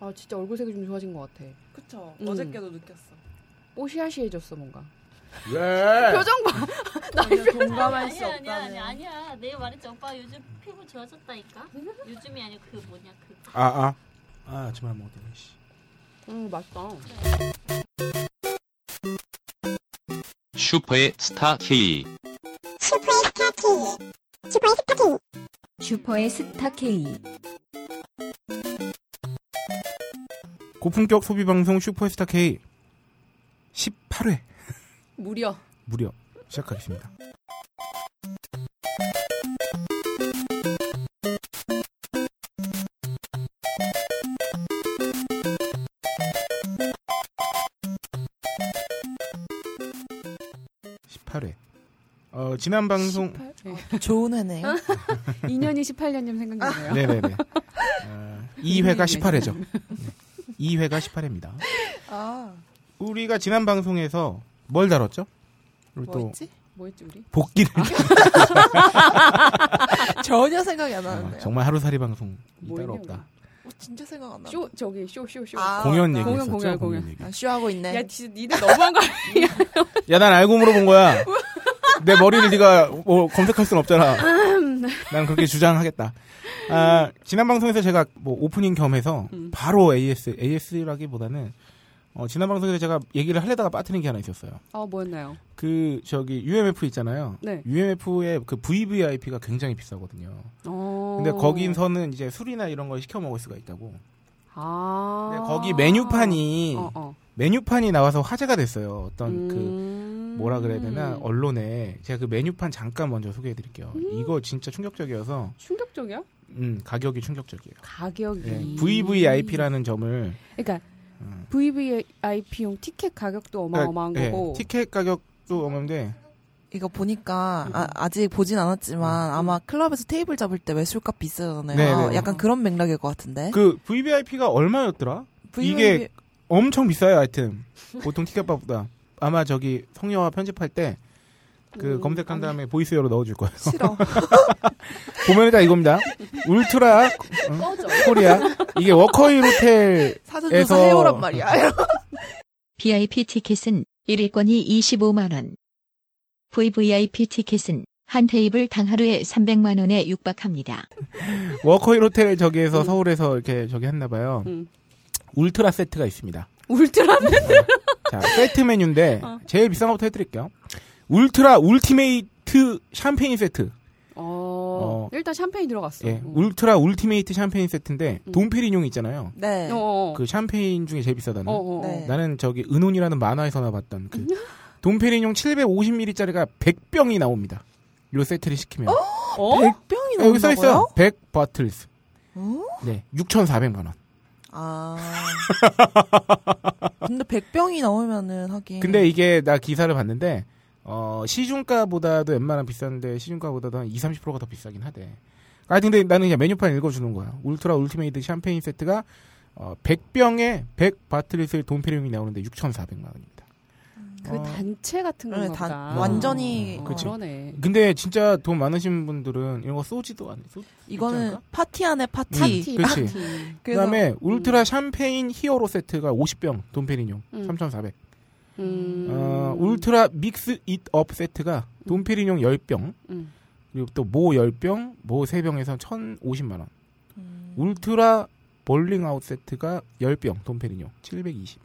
아 진짜 얼굴색이 좀 좋아진 것 같아. 그쵸. 음. 어저께도 느꼈어. 뽀시아시해졌어 뭔가. 왜? 표정 봐. 전혀 동감할 수 아니야 아니야. 아니야 아니야. 내가 말했지 오빠 요즘 피부 좋아졌다니까. 요즘이 아니고 그 뭐냐 그. 아, 아. 아, 아침에 안 먹었더니, 씨. 음 맛있다. 슈퍼의 스타 K. 슈퍼의 스타 K. 고품격 소비 방송 슈퍼스타 K 18회 무려. 무려 시작하겠습니다. (18회) 어 지난 방송 18? 좋은 해네요. 2년이 18년쯤 생각나네요. 네네네 어, 2회가 18회죠 2회가 18회입니다 아, 우리가 지난 방송에서 뭘 다뤘죠? 우리 또 뭐였지? 뭐였지 우리? 복귀를 전혀 생각이 안 아, 나는데요. 정말 하루살이 방송이 뭐 따로 없다 어, 진짜 생각 안 나. 쇼 저기 쇼 쇼 쇼. 아, 공연 맞다. 얘기했었죠 공연, 공연, 얘기. 아, 쇼하고 있네. 야 진짜 니네 너무한 거 아니야? 야, 난 알고 물어본 거야. 내 머리를 네가 뭐 검색할 순 없잖아. 난 그렇게 주장하겠다. 아, 지난 방송에서 제가 뭐 오프닝 겸해서 음. 바로 AS, AS라기보다는 어, 지난 방송에서 제가 얘기를 하려다가 빠뜨린 게 하나 있었어요. 어 뭐였나요? 그 저기 UMF 있잖아요. 네. UMF의 그 VVIP가 굉장히 비싸거든요. 어. 근데 거기서는 이제 술이나 이런 걸 시켜 먹을 수가 있다고. 아. 근데 거기 메뉴판이 어, 어. 메뉴판이 나와서 화제가 됐어요. 어떤 그 음. 뭐라 그래야 되나 언론에 제가 그 메뉴판 잠깐 먼저 소개해 드릴게요. 음. 이거 진짜 충격적이어서 충격적이야? 음, 가격이 충격적이에요. 가격이. 예, VVIP라는 점을 그러니까 음, VVIP용 티켓 가격도 어마어마한 그러니까, 예, 거고. 티켓 가격도 어마어마한데 이거 보니까 아, 직 보진 않았지만 아마 클럽에서 테이블 잡을 때 매술값 비싸잖아요. 네네. 약간 그런 맥락일 것 같은데. 그 VVIP가 얼마였더라? 이게 엄청 비싸요, 하여튼. 보통 티켓값보다. 아마 저기 성녀와 편집할 때 그 음, 검색한 아니, 다음에 보이스웨어로 넣어줄 거예요. 싫어. 보면 다 이겁니다. 울트라 어. 코리아 이게 워커힐 호텔 사전 조사 에서- 해오란 말이야. VIP 티켓은 1일권이 25만 원. VVIP 티켓은 한 테이블 당 하루에 300만 원에 육박합니다. 워커힐 호텔 저기에서 음. 서울에서 이렇게 저기 했나 봐요. 음. 울트라 세트가 있습니다. 울트라맨. 자, 세트 메뉴인데 어. 제일 비싼 것부터 해드릴게요. 울트라 ultimate 샴페인 세트. 어, 어. 일단 샴페인 들어갔어. 예, 어. 울트라 ultimate 샴페인 세트인데 음. 돈페리뇽 있잖아요. 네. 어, 어. 그 샴페인 중에 제일 비싸다는. 어, 어, 어. 네. 나는 저기 은혼이라는 만화에서나 봤던 그 돈페리뇽 750ml짜리가 100병이 나옵니다. 요 세트를 시키면 어? 100병이 아, 여기 써 있어요. 나온다고요? 100 bottles. 어? 네, 6,400만 원. 아. 근데 100병이 나오면은 하긴. 근데 이게 나 기사를 봤는데 어, 시중가보다도 웬만하면 비싼데 시중가보다도 한 20, 30%가 더 비싸긴 하대. 아 근데 나는 그냥 메뉴판 읽어주는 거야. 울트라 ultimate 샴페인 세트가 어, 100병에 100 bottles를 돈페리뇽이 나오는데 6,400만 원입니다. 그 어. 단체 같은 네, 건가 단- 보다. 완전히 어, 그치. 그러네. 근데 진짜 돈 많으신 분들은 이런 거 쏘지도 않아요. 쏘- 이거는? 파티 안에 파티. 파티, 그치. 파티. 그다음에 울트라 샴페인 히어로 세트가 50병 돈페리뇽 음. 3,400. 음. 어, 울트라 mix it up 세트가 돈페리뇽 10병 음. 그리고 또 모 10병, 모 3병에서 1,050만 원. 음. 울트라 balling out 세트가 10병 돈페리뇽 720.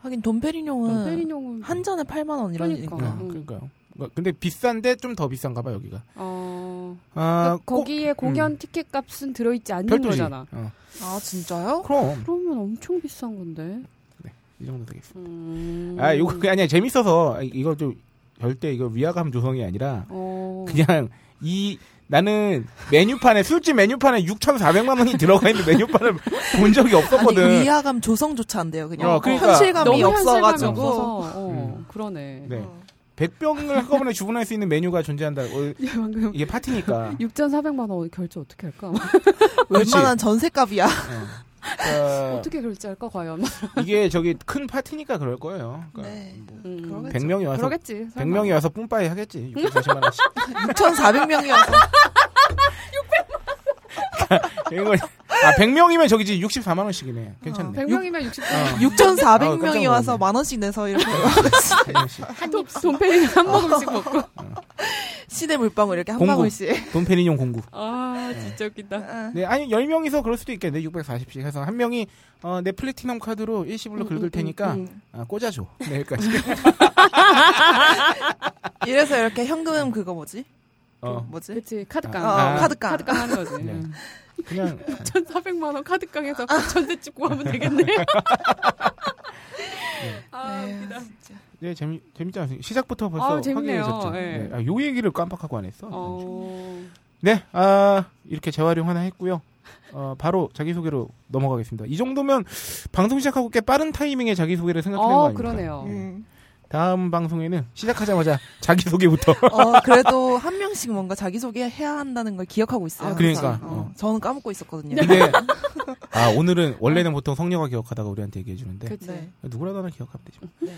하긴 돈페리뇽은 페리뇽은 한 잔에 8만 원 이러니까. 그러니까. 어, 음. 그러니까요. 어, 근데 비싼데 좀 더 비싼가 봐 여기가. 어. 아, 그러니까 거기에 공연 티켓 값은 들어있지 않는 별도지. 거잖아. 어. 아 진짜요? 그럼 그러면 엄청 비싼 건데. 이 정도 되겠어. 음. 아, 이거 그게 아니야 재밌어서 아, 이거 좀 절대 이거 위화감 조성이 아니라 어. 그냥 이 나는 메뉴판에 술집 메뉴판에 6,400만 원이 들어가 있는 메뉴판을 본 적이 아니 없었거든. 위화감 조성조차 안 돼요. 그냥 어, 그러니까. 현실감이 너무 현실감이 없어가지고. 없어서. 어, 음. 그러네. 네. 어. 100병을 한꺼번에 주문할 수 있는 메뉴가 존재한다. 어, 야, 방금 이게 파티니까. 6,400만 원 결제 어떻게 할까? 웬만한 전세값이야. 어, 어떻게 결제할까 과연? 이게 저기 큰 파티니까 그럴 거예요. 그러니까 네. 뭐 음. 그러겠죠. 100명이 와서 그러겠지. 설마. 100명이 와서 뿜빠이 하겠지. 640만 원씩. 6,400명이어서. 이거 아 100명이면 저기지 64만 원씩이네. 괜찮네. 100명이면 60. 어. 6,400명이 깜짝 와서. 만 원씩 내서 이렇게 백명씩. 돈, 돈페이 한 모금씩 먹고. 시대 물방울 이렇게 한. 방울씩. 돈페니용 공구. 아, 진짜 웃긴다. 네, 아니 10명이서 그럴 수도 있겠네. 640씩 해서 한 명이 어, 내 플래티넘 카드로 일시불로 긁을 테니까 음. 아, 꽂아줘. 내일까지. 이래서 이렇게 현금 그거 뭐지? 어, 뭐지? 그치, 카드깡. 어, 아. 카드깡. 카드깡 하는 거지. 네. 그냥 1,400만 원 카드깡에서 전세 찍고 하면 되겠네. 아, 네. 웃기다. 네, 재미 재밌지 않습니까? 시작부터 벌써 아. 화기애애졌죠. 네. 네. 아, 요 얘기를 깜빡하고 안 했어. 어. 네, 아, 이렇게 재활용 하나 했고요. 어, 바로 자기소개로 넘어가겠습니다. 이 정도면 방송 시작하고 꽤 빠른 타이밍에 자기소개를 생각해낸 거 어, 아닙니까? 그러네요. 음. 다음 방송에는 시작하자마자 자기소개부터. 어, 그래도 한 명씩 뭔가 자기소개 해야 한다는 걸 기억하고 있어요. 아, 그러니까, 항상. 어. 저는 까먹고 있었거든요. 근데, 아, 오늘은 원래는 보통 성녀가 기억하다가 우리한테 얘기해주는데, 그치. 네. 누구라도 하나 기억하면 되죠. 네.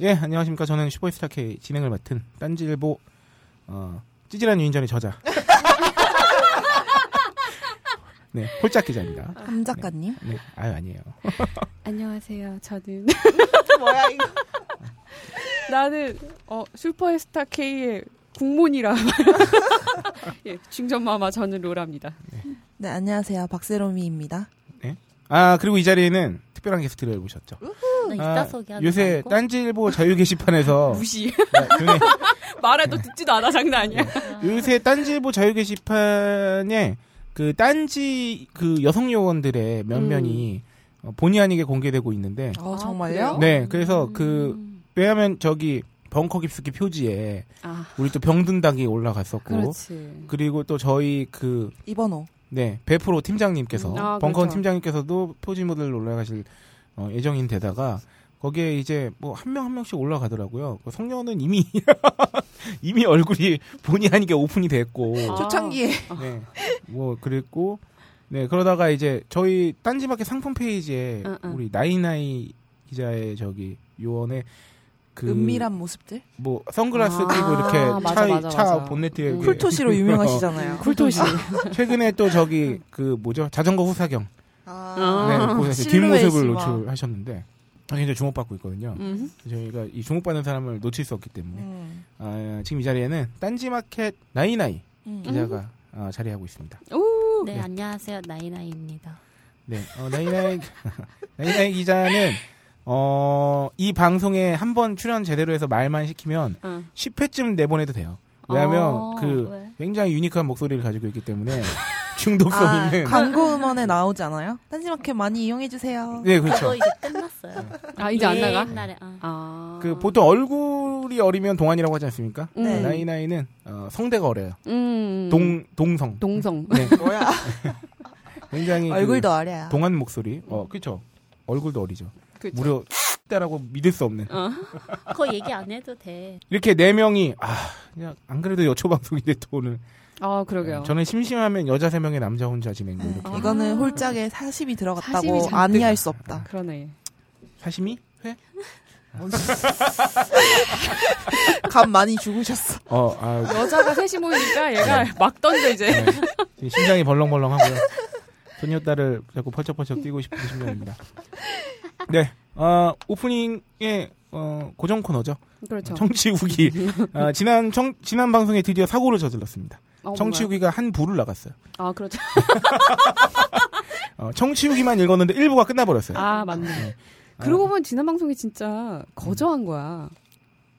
예, 안녕하십니까. 저는 슈퍼스타 K 진행을 맡은 딴지일보, 어, 찌질한 유인전의 저자. 네, 홀짝 기자입니다. 함 작가님. 네, 아유, 아니에요. 안녕하세요. 저는 뭐야 이거? 나는 어 슈퍼스타 K의 국문이라 예, 중전마마 저는 로라입니다. 네 안녕하세요 박세롬이입니다. 아, 그리고 이 자리에는 특별한 게스트를 모셨죠. 나 이따 아, 요새? 딴지일보 자유 게시판에서 무시 네, 말해도 듣지도 않아 장난 아니야. 요새 딴지일보 자유 게시판에 그 딴지 그 여성 요원들의 면면이 어, 본의 아니게 공개되고 있는데 어 아, 정말요? 그래요? 네, 그래서 그 음. 왜냐하면 저기 벙커 깊숙이 표지에 아 우리 또 병든닭이 올라갔었고 그렇지. 그리고 또 저희 그 이번호. 네, 베프로 팀장님께서 음. 아, 벙커 그렇죠. 팀장님께서도 표지 모델 올라가실 어, 예정인 데다가 거기에 이제 뭐 한 명한 명씩 올라가더라고요. 그 성녀는 이미 이미 얼굴이 본의 아니게 오픈이 됐고 아. 초창기에 네, 뭐 그랬고 네 그러다가 이제 저희 딴지마켓 상품 페이지에 응, 응. 우리 나이나이 기자의 저기 요원의 그 은밀한 모습들. 뭐 선글라스 아, 끼고 이렇게 맞아, 차, 맞아, 차 맞아. 본네트에 음. 쿨토시로 유명하시잖아요. 쿨토시. 최근에 또 저기 그 뭐죠 자전거 후사경 아, 네, 아. 뒷모습을 막. 노출하셨는데 굉장히 주목받고 있거든요. 음. 저희가 이 주목받는 사람을 놓칠 수 없기 때문에 음. 아, 지금 이 자리에는 딴지마켓 나이나이 음. 기자가 아, 자리하고 있습니다. 오. 네, 네. 안녕하세요. 나이나이입니다. 네, 어, 나이나이 나이나이 기자는 어, 이 방송에 한 번 출연 제대로 해서 말만 시키면 어. 10회쯤 내보내도 돼요. 왜냐하면 어, 그 왜? 굉장히 유니크한 목소리를 가지고 있기 때문에 중독성 아, 있는 광고 음원에 나오지 않아요? 딴지마켓 많이 이용해 주세요. 네 그렇죠. 이제 끝났어요. 아 이제 안 나가? 옛날에 어. 아. 그 보통 얼굴이 어리면 동안이라고 하지 않습니까? 음. 네. 나이 나이는 어, 성대가 어려요. 음. 동 동성. 동성. 네, 뭐야? 굉장히 그 얼굴도 어려요. 동안 목소리. 어, 그렇죠. 얼굴도 어리죠. 그쵸. 무려 때라고 믿을 수 없는. 어. 그거 얘기 안 해도 돼. 이렇게 네 명이 아 그냥 안 그래도 여초 방송인데 또 오늘 아 그러게요. 저는 심심하면 여자 세 명에 남자 혼자 진행 뭐 이렇게 아. 이거는 홀짝에 사심이 사심이 들어갔다고. 아니할 수 없다. 그러네. 사시미 회? 감 많이 죽으셨어. 어, 아, 여자가 셋이 모이니까 얘가 막 던져 이제. 네. 심장이 벌렁벌렁하고요. 소녀딸을 자꾸 펄쩍펄쩍 뛰고 싶은 심정입니다. 네, 어, 오프닝의 어, 고정 코너죠. 그렇죠. 청취 후기. 아, 지난 청, 지난 방송에 드디어 사고를 저질렀습니다. 어, 청취? 후기가 한 부를 나갔어요. 아 그렇죠. 어, 청취 후기만 읽었는데 일부가 끝나버렸어요. 아 맞네. 그러고 보면 지난 방송이 진짜 거저한 거야.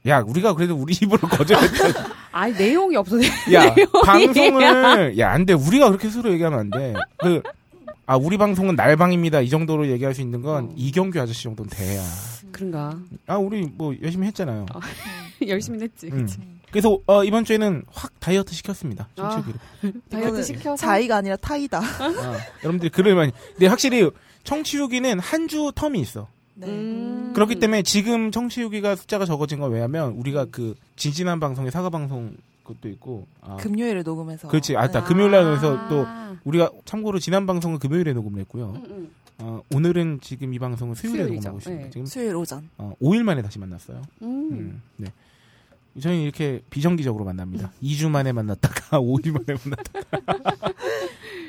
야, 우리가 그래도 우리 입으로 거절했다. 아니 내용이 없어. 야. 방송을, 야, 안 돼. 우리가 그렇게 서로 얘기하면 안 돼. 그, 아, 우리 방송은 날방입니다. 이 정도로 얘기할 수 있는 건 어. 이경규 아저씨 정도는 돼야. 그런가. 아, 우리 뭐 열심히 했잖아요. 아, 열심히 했지. 음. 그래서 어, 이번 주에는 확 다이어트 시켰습니다. 아. 청취기를. 다이어트 시켜서. 자의가 아니라 타이다. 아, 여러분들이 글을 많이. 근데 확실히 청취후기는 한 주 텀이 있어. 네. 음. 그렇기 때문에 지금 청취후기가 숫자가 적어진 건 왜냐면 우리가 그 진진한 방송에 사과 방송 것도 있고. 아, 금요일에 녹음해서. 그렇지. 아따 네. 금요일 날 그래서 또 아. 우리가 참고로 지난 방송은 금요일에 녹음을 했고요. 음, 음. 어, 오늘은 지금 이 방송은 수요일에 수요일이죠. 녹음하고 있습니다. 네. 지금 수요일 오전. 어, 5일 만에 다시 만났어요. 음. 음, 네. 저희는 이렇게 비정기적으로 만납니다. 2주 만에 만났다가 5일 만에 만났다가.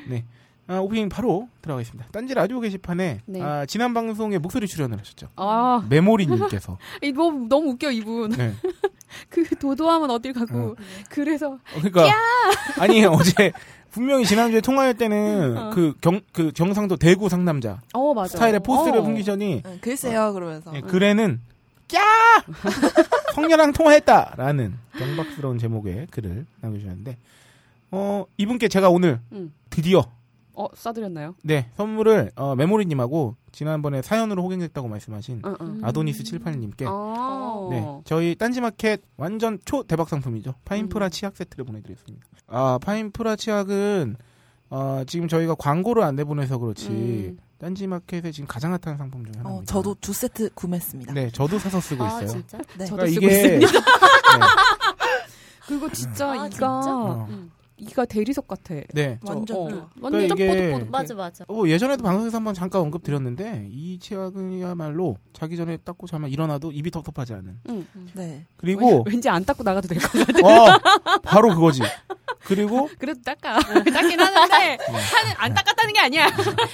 네. 아, 오프닝 바로 들어가겠습니다. 딴지 라디오 게시판에 네. 아, 지난 방송에 목소리 출연을 하셨죠. 아, 메모리님께서. 이 너무 너무 웃겨 이분. 네. 그 도도함은 어딜 가고 그래서 어, 그러니까 아니 어제 분명히 지난주에 통화할 때는 어. 그 경 그 경상도 대구 상남자 어 맞아. 스타일의 포스를 어. 풍기더니 응, 글쎄요 그러면서 예, 글에는 꺄 성녀랑 통화했다라는 경박스러운 제목의 글을 남겨주셨는데 어 이분께 제가 오늘 음. 드디어 어 싸드렸나요? 네 선물을 어, 메모리님하고 지난번에 사연으로 호갱됐다고 말씀하신 응, 응. 아도니스 78님께 아. 네, 저희 딴지마켓 완전 초 대박 상품이죠. 파인프라 음. 치약 세트를 보내드렸습니다. 아, 파인프라 치약은 어, 지금 저희가 광고를 안 내보내서 그렇지 음. 딴지마켓에 지금 가장 핫한 상품 중에 하나입니다. 어, 저도 두 세트 구매했습니다. 네, 저도 사서 쓰고 아 있어요. 진짜? 네. 저도 그러니까 쓰고 이게 있습니다. 네, 그리고 진짜 아, 이가 진짜? 어. 음, 이가 대리석 같아. 네. 완전 어, 좋아. 완전 그러니까 이게- 뽀득뽀득. 맞아 맞아. 어, 예전에도 방송에서 한번 잠깐 언급드렸는데 이 치약은야말로 자기 전에 닦고 자면 일어나도 입이 텁텁하지 않은. 응. 네. 그리고 왠지 안 닦고 나가도 될 것 같아. 어, 바로 그거지. 그리고 그래도 닦아. 닦긴 하는데 하는 안 닦았다는 게 아니야.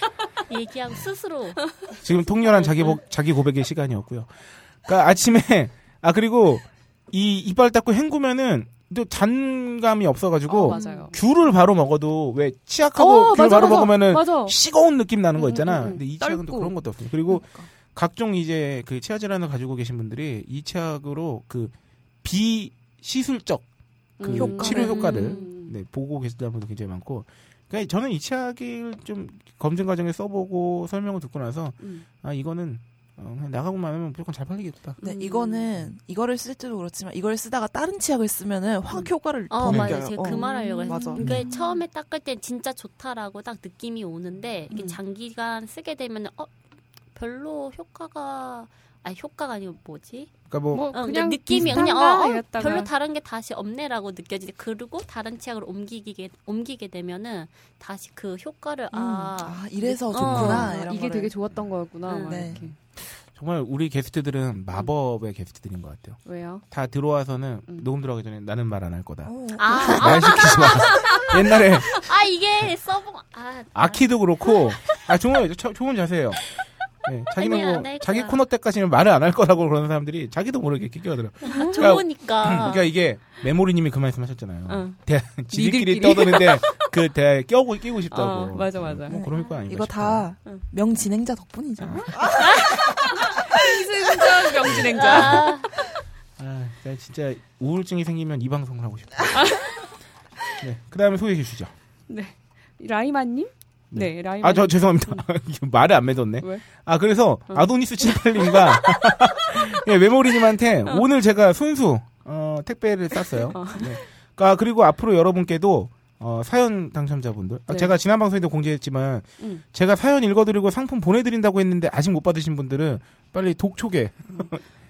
얘기하고 스스로 지금 통렬한 자기 보, 자기 고백의 시간이었고요. 그러니까 아침에 아 그리고 이 이빨 닦고 헹구면은 또 잔감이 없어가지고 어. 귤을 바로 먹어도 왜 치약하고 어, 귤 맞아, 바로 맞아. 먹으면은 맞아. 식어온 느낌 나는 거 음, 있잖아. 음, 음. 근데 이 치약은 또. 그런 것도 없어요. 그리고 그러니까. 각종 이제 그 치아 질환을 가지고 계신 분들이 이 치약으로 그 비시술적 그 음. 효과를. 치료 효과를 음. 네, 보고 계시다는 분도 굉장히 많고. 그러니까 저는 이 치약을 좀 검증 과정에 써보고 설명을 듣고 나서 음. 아 이거는 어, 그냥 나가고만 하면 무조건 잘 팔리겠다. 네, 음. 이거는 이거를 쓸 때도 그렇지만 이걸 쓰다가 다른 치약을 쓰면은 확 효과를 어 더 맞아 느껴요. 제가 어. 그말 하려고 했어. 맞아. 그러니까 처음에 닦을 땐 진짜 좋다라고 딱 느낌이 오는데 이게 음. 장기간 쓰게 되면 어 별로 효과가 아니 효과가 아니고 뭐지? 그러니까 뭐, 뭐 어, 그냥 그냥 느낌이 그냥 어, 어. 별로 다른 게 다시 없네라고 느껴지지. 그리고 다른 치약으로 옮기게 옮기게 되면은 다시 그 효과를 음, 아, 아, 이래서 어. 좋구나. 아, 이런 이게 거를. 되게 좋았던 거였구나. 음. 막 네. 이렇게. 정말 우리 게스트들은 마법의 게스트들인 것 같아요. 왜요? 다 들어와서는 음. 녹음 들어가기 전에 나는 말 안 할 거다. 어, 아, 말 시키지 마. 옛날에 아 이게 써본 아, 아키도 그렇고 아 좋은 저- 좋은 자세예요. 네, 자기는 아니야, 뭐 자기. 코너 때까지는 말을 안 할 거라고 그러는 사람들이 자기도 모르게 끼껴들어. 아, 좋으니까. 그러니까 이게 메모리님이 그 말씀하셨잖아요. 응. 대, 지들끼리. 떠드는데 그 대화에 끼고 끼고 싶다고. 어, 맞아 맞아. 뭐 그럴 거 아닌가 이거. 다 응. 명진행자 덕분이죠. 승전 명진행자. 아, 아, 나 진짜 우울증이 생기면 이 방송을 하고 싶다. 네, 그 다음에 소개해 주시죠. 네. 라이마님? 네. 네, 라이마님. 아, 저 죄송합니다. 이거 말을 안 맺었네. 왜? 아, 그래서 어. 아도니스 78님과 예, 메모리님한테 오늘 제가 순수 어, 택배를 쌌어요. 어. 네. 아, 그리고 앞으로 여러분께도 어, 사연 당첨자분들. 아, 네. 제가 지난 방송에도 공지했지만 음. 제가 사연 읽어드리고 상품 보내드린다고 했는데 아직 못 받으신 분들은 빨리 독촉에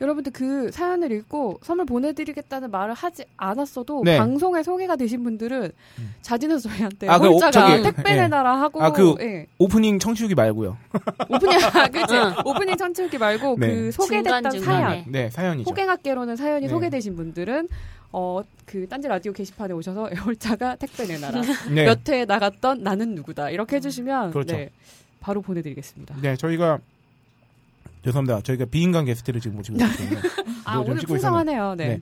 여러분들 그 사연을 읽고 선물 보내드리겠다는 말을 하지 않았어도 네. 방송에 소개가 되신 분들은 음. 자진해서 저희한테 아, 그 오- 홀자가 저기, 택배 예. 내놔라 하고 아, 그 예. 오프닝 청취후기 말고요. 오프닝 아, 그치 응. 오프닝 천칠기 말고 네. 그 소개됐던. 사연 네, 사연이죠. 호갱학계로는 사연이 네. 소개되신 분들은 어 그 딴지 라디오 게시판에 오셔서 애월자가 택배 내놔라 네. 몇 회에 나갔던 나는 누구다 이렇게 해주시면 그렇죠. 네, 바로 보내드리겠습니다. 네, 저희가 죄송합니다. 저희가 비인간 게스트를 지금 모시고 때문에 아 오늘 풍성하네요. 네. 네.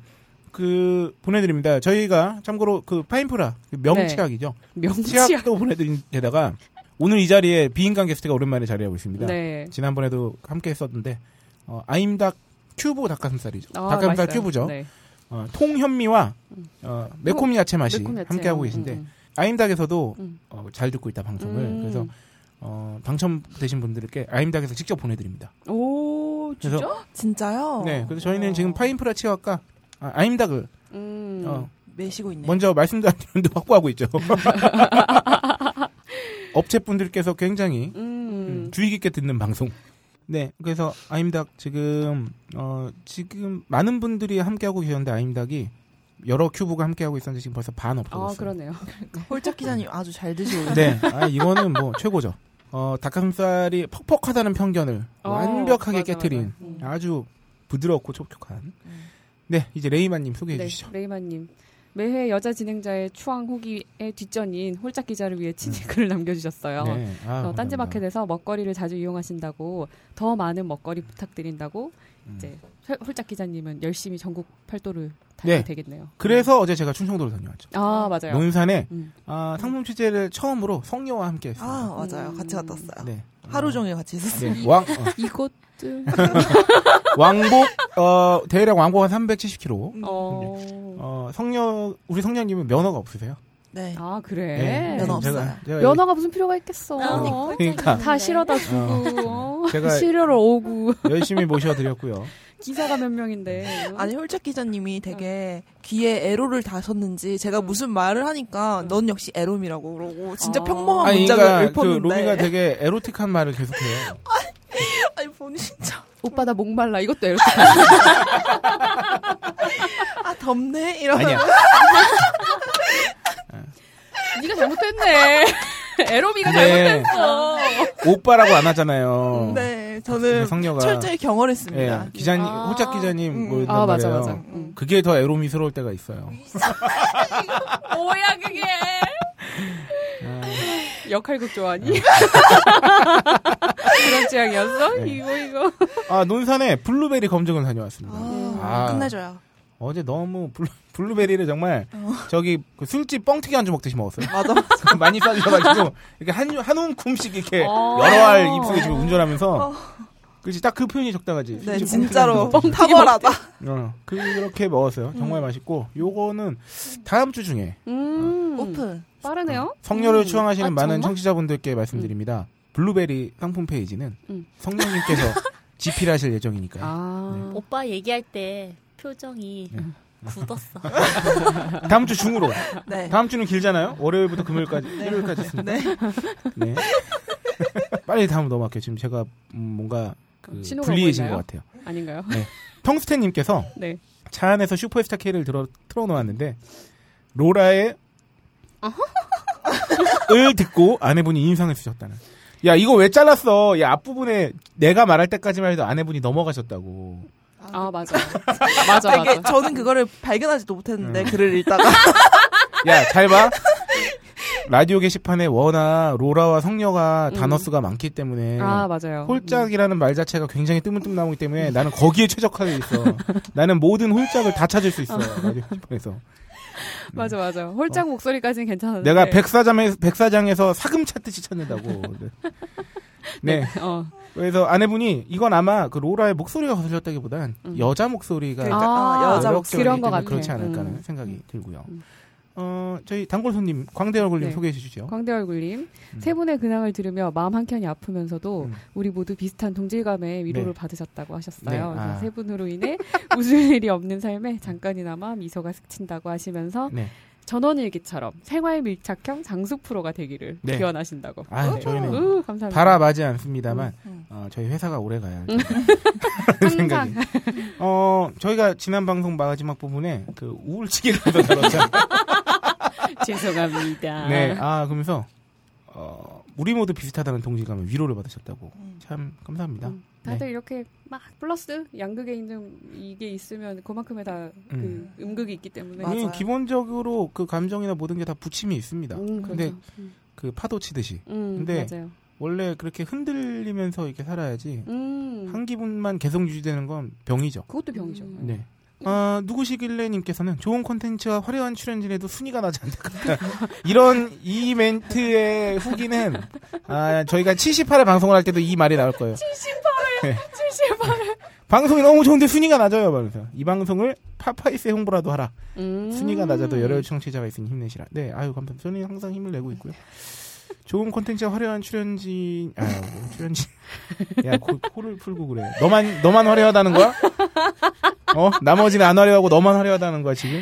그 보내드립니다. 저희가 참고로 그 파인프라 그 명치약이죠. 명치약. 치약도 보내드린 데다가 오늘 이 자리에 비인간 게스트가 오랜만에 자리하고 있습니다. 네. 지난번에도 함께 했었는데 어, 아임닭 큐브 닭가슴살이죠. 아, 닭가슴살 맛있어요. 큐브죠. 네. 어, 통현미와 어, 매콤 야채 맛이 매콤 야채. 함께 하고 음, 계신데 음, 아임닭에서도 음. 어, 잘 듣고 있다 방송을 음. 그래서 어, 당첨되신 분들께 아임닭에서 직접 보내드립니다. 오 진짜? 그래서 진짜요? 네, 그래서 저희는 어. 지금 파인프라 치약과 아, 아임닭을 음. 어, 매시고 있네. 먼저 말씀도 안 드렸는데 확보하고 있죠. 업체분들께서 굉장히 음. 음, 주의 깊게 듣는 방송. 네, 그래서 아임닭 지금 어 지금 많은 분들이 함께하고 계셨는데 아임닭이 여러 큐브가 함께하고 있었는데 지금 벌써 반 없어졌어요. 아 그러네요. 홀짝 기자님 아주 잘 드시고 있네. 네, 아 이거는 뭐 최고죠. 어 닭가슴살이 퍽퍽하다는 편견을 어, 완벽하게 맞아, 깨트린 맞아. 음. 아주 부드럽고 촉촉한. 네, 이제 레이만님 소개해 네, 주시죠. 레이마님. 매회 여자 진행자의 추앙 후기의 뒷전인 홀짝 기자를 위해 친히 글을 남겨주셨어요. 네. 아, 어. 딴지마켓에서 먹거리를 자주 이용하신다고 더 많은 먹거리 부탁드린다고 음. 이제 홀- 홀짝 기자님은 열심히 전국 팔도를 네. 되겠네요. 그래서 어제 제가 충청도로 다녀왔죠. 아 맞아요. 논산에 음. 아, 상품 취재를 처음으로 성녀와 함께 했어요. 아 맞아요. 같이 갔다 왔어요. 네. 하루 종일 같이 있었어요. 네. 왕 어, 이것들 왕복 어 대략 왕복 한 370km. 어. 어 성녀 우리 성녀님은 면허가 없으세요. 네. 아 그래. 네. 면허 제가- 없어요. 제가 면허가 무슨 필요가 있겠어. 어, 그러니까. 다 실어다 주고 어. 제가 실으러 오고 열심히 모셔드렸고요. 기사가 몇 명인데. 아니 홀짝 기자님이 되게 귀에 에로를 다셨는지 제가 무슨 말을 하니까 넌 역시 에롬이라고 그러고 진짜 아. 평범한 아니 문장을 그러니까 그 읊었는데 로미가 되게 에로틱한 말을 계속해요. 아니 본인 진짜 오빠 나 목말라 이것도 에로틱. 아 덥네 이러면 아니야. 네가 잘못했네. 에로미가 잘못했어. 오빠라고 안 하잖아요. 네 그 저는 성녀가 철저히 경험했습니다. 예, 기자님 아. 호작 기자님 음. 뭐였단 아 맞아 말이에요. 맞아. 응. 그게 더 에로미스러울 때가 있어요. 뭐야 그게? 역할극 좋아하니? 그런 취향이었어? 네. 이거 이거. 아 논산에 블루베리 검증을 다녀왔습니다. 아, 아. 끝내줘요. 어제 너무 블루, 블루 베리를 정말 어. 저기 그 술집 뻥튀기 안주 먹듯이 먹었어요. 맞아. 많이 싸주셔가지고 이렇게 한, 한 움큼씩 이렇게 어. 여러 알 입속에 지금 운전하면서 그렇지 딱 그 표현이 적당하지. 네 진짜로 탁월하다. 먹- 어, 그렇게 먹었어요. 정말 맛있고 요거는 다음 주 중에 음. 오픈. 빠르네요. 성녀를 음. 추앙하시는 아, 많은 정말? 청취자분들께 말씀드립니다. 블루베리 상품 페이지는 음. 성녀님께서 집필하실 예정이니까요. 아. 오빠 얘기할 때 표정이 네. 굳었어. 다음 주 중으로. 네. 다음 주는 길잖아요. 월요일부터 금요일까지, 일요일까지 있습니다. 네. 네. 빨리 다음 넘어갈게요. 지금 제가 음, 뭔가 그 신호가 불리해진 것? 같아요. 아닌가요? 텅스텐님께서 네. 차 안에서 슈퍼스타 K를 들어, 틀어놓았는데 로라의 을 듣고 아내분이 인상을 쓰셨다는. 야 이거 왜 잘랐어? 야 앞부분에 내가 말할 때까지만 해도 아내분이 넘어가셨다고. 아 맞아. 맞아 아, 이게 맞아. 저는 그거를 발견하지도 못했는데 음. 글을 읽다가 야 잘 봐. 라디오 게시판에 워낙 로라와 성녀가 음. 단어 수가 많기 때문에 아 맞아요. 홀짝이라는 말 자체가 굉장히 뜨문뜨문 나오기 때문에 나는 거기에 최적화되어 있어. 나는 모든 홀짝을 다 찾을 수 있어. 라디오 게시판에서. 맞아 맞아. 홀짝 목소리까지는 괜찮은데. 내가 백사장에서, 백사장에서 사금 찾듯이 찾는다고. 네. 어. 그래서 아내분이 이건 아마 그 로라의 목소리가 거슬렸다기보단 음. 여자 목소리가 그러니까, 아, 여자 목소리. 그런 것 때문에 같아. 그렇지 않을까 하는 음. 생각이 들고요. 음. 어, 저희 단골 손님 광대 얼굴님 네. 소개해 주시죠. 광대 얼굴님 음. 세 분의 근황을 들으며 마음 한 켠이 아프면서도 음. 우리 모두 비슷한 동질감에 위로를 네. 받으셨다고 하셨어요. 네, 아. 세 분으로 인해 웃을 일이 없는 삶에 잠깐이나마 미소가 스친다고 하시면서 네. 전원일기처럼 생활 밀착형 장수 프로가 되기를 네. 기원하신다고. 아, 네. 저희는 우, 감사합니다. 바라마지 않습니다만 음. 어, 저희 회사가 오래 가야 할 항상 생각이. 어, 저희가 지난 방송 마지막 부분에 그 우울증에 대해서 다뤘잖아요. 죄송합니다. 네. 아, 그러면서 어, 우리 모두 비슷하다는 동질감에 위로를 받으셨다고. 음. 참 감사합니다. 음, 다들 이렇게 막 플러스 양극에 있는 이게 있으면 그만큼의 다그 음. 음극이 있기 때문에 맞아요. 음, 기본적으로 그 감정이나 모든 게 다 부침이 있습니다. 음, 근데 그렇죠. 음, 그 파도 치듯이 음, 근데 맞아요. 원래 그렇게 흔들리면서 이렇게 살아야지 음, 한 기분만 계속 유지되는 건 병이죠. 그것도 병이죠. 네. 어, 누구시길래 님께서는 좋은 콘텐츠와 화려한 출연진에도 순위가 나지 않다. 이런 이 멘트의 후기는 아, 저희가 78회 방송을 할 때도 이 말이 나올 거예요. 78회, 78회. 방송이 너무 좋은데 순위가 낮아요. 말면서 이 방송을 파파이스의 홍보라도 하라. 음. 순위가 낮아도 여러 청취자가 있으니 힘내시라. 네, 아유 감사합니다. 저는 항상 힘을 내고 있고요. 좋은 콘텐츠와 화려한 출연진, 아, 뭐, 출연진. 야, 코, 코를 풀고 그래. 너만, 너만 화려하다는 거야? 어? 나머지는 안 화려하고 너만 화려하다는 거야, 지금?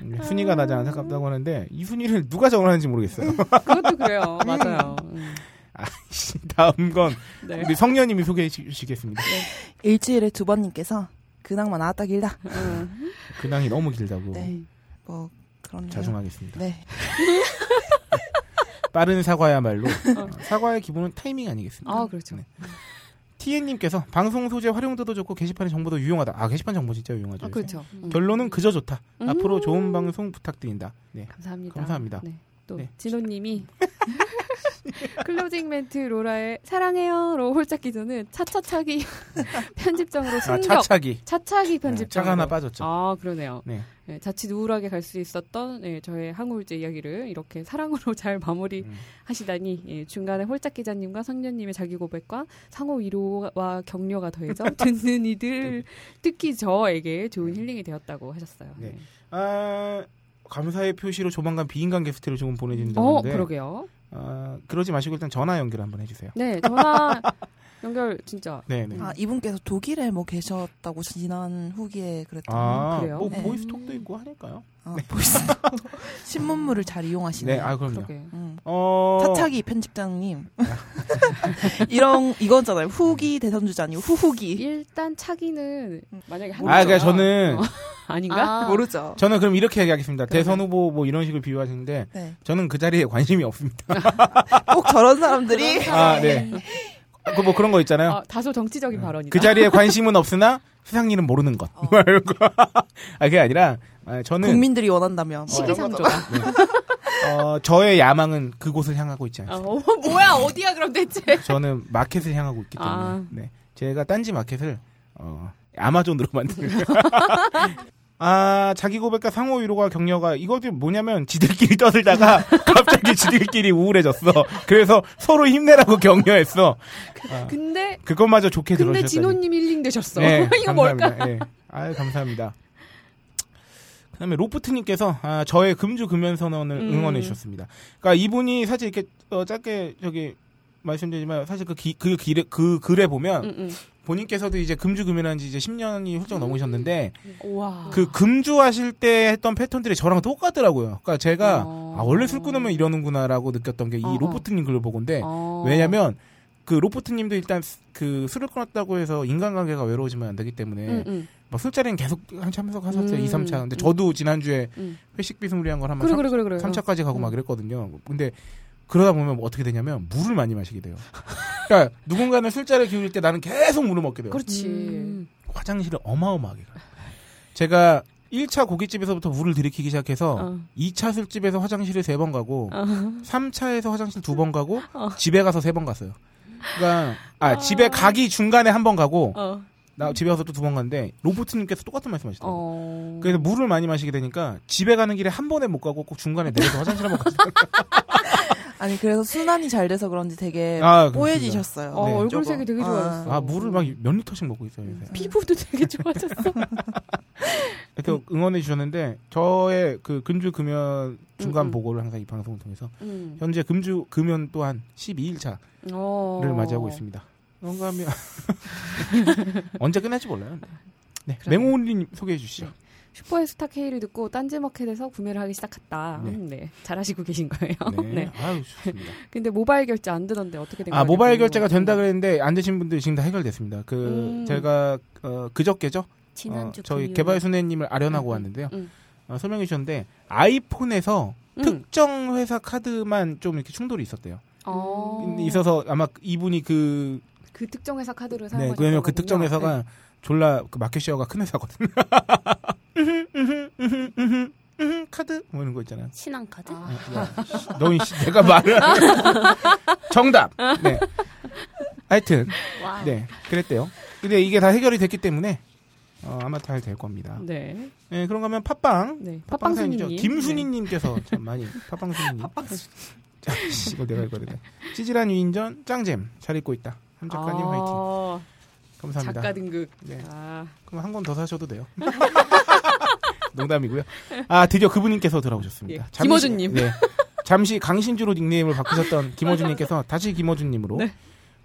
음, 순위가 낮아 안타깝다고 하는데, 이 순위를 누가 정하는지 모르겠어요. 그것도 그래요. 맞아요. 음. 다음 건, 네. 우리 성녀님이 소개해 주시겠습니다. 일주일에 두 번님께서 근황만 나왔다 길다. 음. 근황이 너무 길다고. 네. 뭐 그런 자중하겠습니다. 네. 빠른 사과야말로, 어, 사과의 기본은 타이밍 아니겠습니까? 아, 그렇죠. 네. TN님께서 방송 소재 활용도도 좋고 게시판의 정보도 유용하다. 아 게시판 정보 진짜 유용하죠. 아. 그렇죠. 음. 결론은 그저 좋다. 음. 앞으로 좋은 방송 부탁드린다. 네. 감사합니다. 감사합니다. 네. 또 네. 진호님이 클로징 멘트 로라의 사랑해요로 홀짝 기조는 차차차기 편집장으로 아 승격 차차기. 차차기 네, 편집장 차가 하나 빠졌죠. 아 그러네요. 네. 네, 자칫 우울하게 갈 수 있었던 네, 저의 항우울제 이야기를 이렇게 사랑으로 잘 마무리 음. 하시다니 예, 중간에 홀짝 기자님과 성년님의 자기 고백과 상호 위로와 격려가 더해져 듣는 이들 특히 저에게 좋은 힐링이 되었다고 하셨어요. 네. 아 감사의 표시로 조만간 비인간 게스트를 조금 보내주신다는데 어 그러게요. 아, 그러지 마시고 일단 전화 연결 한번 해주세요. 네 전화 연결 진짜 네, 네. 아 이분께서 독일에 뭐 계셨다고 지난 후기에 그랬던 아, 그래요? 뭐 네. 보이스톡도 있고 하니까요. 아, 보이스 신문물을 잘 이용하시네. 네, 아 그럼요. 음. 어, 차차기 편집장님 이런 이거잖아요. 후기 대선 주자 아니고 후후기 일단 차기는 만약에 한 아, 그러니까 저는 어. 아닌가? 아, 모르죠. 저는 그럼 이렇게 얘기하겠습니다. 그러면. 대선 후보 뭐 이런 식으로 비유하시는데 네. 저는 그 자리에 관심이 없습니다. 꼭 저런 사람들이 아, 네. 그 뭐 그런 거 있잖아요. 아, 다소 정치적인 발언이다. 그 자리에 관심은 없으나 세상 일은 모르는 것. 어. 뭐. 아, 그게 아니라 아, 저는 국민들이 원한다면 시기상조다. 어, 저의 야망은 그곳을 향하고 있지 않습니다. 어, 뭐야 어디야 그럼 대체? 저는 마켓을 향하고 있기 때문에 아. 네. 제가 딴지 마켓을 어, 아마존으로 만드는 아 자기 고백과 상호 위로가 격려가 이것이 뭐냐면 지들끼리 떠들다가 갑자기 지들끼리 우울해졌어 그래서 서로 힘내라고 격려했어 아, 근데 그것마저 좋게 근데 들어주셨다니 진호님 힐링 되셨어. 네, 이거 뭘까? 감사합니다. 예. 아유, 감사합니다. 그다음에 로프트님께서 아, 저의 금주 금연 선언을 음. 응원해 주셨습니다. 그러니까 이분이 사실 이렇게 어, 짧게 저기 말씀드리지만 사실 그, 기, 그, 길에, 그 글에 보면 응, 응. 본인께서도 이제 금주 금연한 지 이제 10년이 훌쩍 넘으셨는데 와. 그 금주 하실 때 했던 패턴들이 저랑 똑같더라고요. 그러니까 제가 어. 아, 원래 술 끊으면 이러는구나라고 느꼈던 게 이. 로프트님 글을 보건데 어. 왜냐면 그 로프트님도 일단 스- 그 술을 끊었다고 해서 인간관계가 외로워지면 안 되기 때문에 응, 응. 막 술자리는 계속 한참 하면서 하셨어요. 음. 2, 3차. 근데 음. 저도 지난주에 음. 회식 비 스무리한 걸 한번 그래 그래 그래 그래. 3차까지 가고 음. 막 이랬거든요. 근데 그러다 보면 뭐 어떻게 되냐면 물을 많이 마시게 돼요. 그러니까 누군가는 술자리를 기울일 때 나는 계속 물을 먹게 돼요. 그렇지. 음. 화장실을 어마어마하게 가요. 제가 1차 고깃집에서부터 물을 들이키기 시작해서 어. 2차 술집에서 화장실을 3번 가고 어. 3차에서 화장실 2번 가고 어. 집에 가서 3번 갔어요. 그러니까 아 집에 가기 중간에 한 번 가고 어. 나 집에 가서 또 두 번 갔는데 로보트님께서 똑같은 말씀하시더라고요. 어. 그래서 물을 많이 마시게 되니까 집에 가는 길에 한 번에 못 가고 꼭 중간에 내려서 화장실 한번 가서 아니 그래서 순환이 잘 돼서 그런지 되게 아. 뽀얘지셨어요. 어, 네. 얼굴색이 되게 아. 좋아졌어. 아 물을 막 몇 리터씩 먹고 있어요 요새. 피부도 되게 좋아졌어. 이렇게 응원해 주셨는데 저의 그 금주 금연 중간 음, 음. 보고를 항상 이 방송을 통해서 음. 현재 금주 금연 또한 12일차를 어. 맞이하고 있습니다. 그런가 하면 언제 끝날지 몰라요. 네. 맹호님 소개해 주시죠. 슈퍼스타 K를 듣고 딴지마켓에서 구매를 하기 시작했다. 네. 음, 네. 잘하시고 계신 거예요. 네. 네. 아유 좋습니다. 근데 모바일 결제 안 되던데 어떻게 된 거예요? 아 모바일 결제가 된다 그랬는데 안 되신 분들 지금 다 해결됐습니다. 그 음. 제가 어, 그저께죠. 지난주 어, 저희 금요일. 개발순애님을 아련하고 음, 음, 왔는데요. 음. 어, 설명해 주셨는데 아이폰에서 음. 특정 회사 카드만 좀 이렇게 충돌이 있었대요. 어. 있어서 아마 이분이 그그 특정 회사 카드를 네, 사용하셨던 왜냐면 그. 특정 회사가 네. 졸라 그 마켓 쉐어가 큰 회사거든요. 카드 뭐 이런 거 있잖아요. 신한 카드. 아. 야, 너희 씨, 내가 말을 안 해. 정답. 네. 하여튼 와. 네 그랬대요. 근데 이게 다 해결이 됐기 때문에 어, 아마 잘 될 겁니다. 네. 네 그런가 하면 팟빵 네. 팟빵 사연이죠. 김순희님께서 참 많이 팟빵순이님. 자, 씨, 이거 내가 읽어야 돼. 찌질한 유인전 짱잼 잘 읽고 있다. 한 작가님 화이팅. 아, 감사합니다. 작가 등급. 네. 아, 그럼 한 권 더 사셔도 돼요. 농담이고요. 아 드디어 그분님께서 돌아오셨습니다. 예, 김어준님. 네. 잠시 강신주로 닉네임을 바꾸셨던 김어준님께서 다시 김어준님으로 네.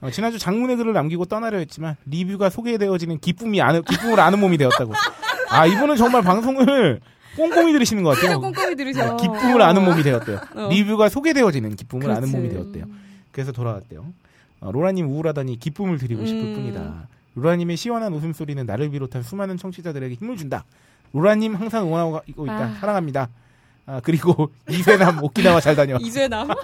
어, 지난주 장문의 글을 남기고 떠나려 했지만 리뷰가 소개되어지는 기쁨이 아는 기쁨을 아는 몸이 되었다고. 아 이분은 정말 방송을 꼼꼼히 들으시는 것 같아요. 꼼꼼히 들으셔. 네, 기쁨을 아는 몸이 되었대요. 어. 리뷰가 소개되어지는 기쁨을 아는 그렇지. 몸이 되었대요. 그래서 돌아왔대요. 어, 로라님 우울하다니 기쁨을 드리고 싶을 음. 뿐이다. 로라님의 시원한 웃음소리는 나를 비롯한 수많은 청취자들에게 힘을 준다. 로라님 항상 응원하고 있다. 아. 사랑합니다. 아, 그리고 이세남 오키나와 잘 다녀. 이세남.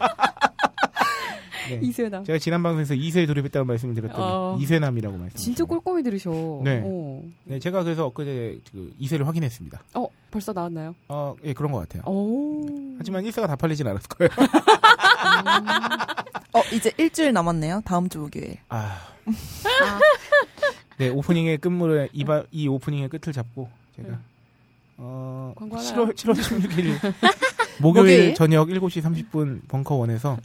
네. 이세남. 제가 지난 방송에서 2세에 돌입했다고 말씀드렸더니 어. 이세남이라고 말씀. 진짜 꼼꼼히 들으셔. 네. 어. 네, 제가 그래서 엊그제 그 2세를 확인했습니다. 어, 벌써 나왔나요? 어, 예, 그런 것 같아요. 오. 하지만 1세가 다 팔리진 않았을 거예요. 어, 이제 일주일 남았네요. 다음 주 목요일. 아. 네, 오프닝의 끝물에 이, 바, 이 오프닝의 끝을 잡고 제가 네. 어, 광고 하나요? 7월 7월 16일 목요일 목요일? 저녁 7시 30분 벙커원에서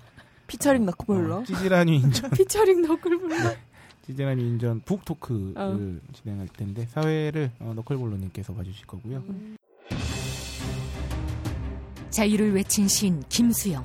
피처링 너클볼러. 어, 찌질한 위인전 피처링 너클 불러. 찌질한 위인전 북 토크를 어. 진행할 텐데 사회를 어, 너클볼로님께서 봐주실 거고요. 자유를 외친 시인 김수영,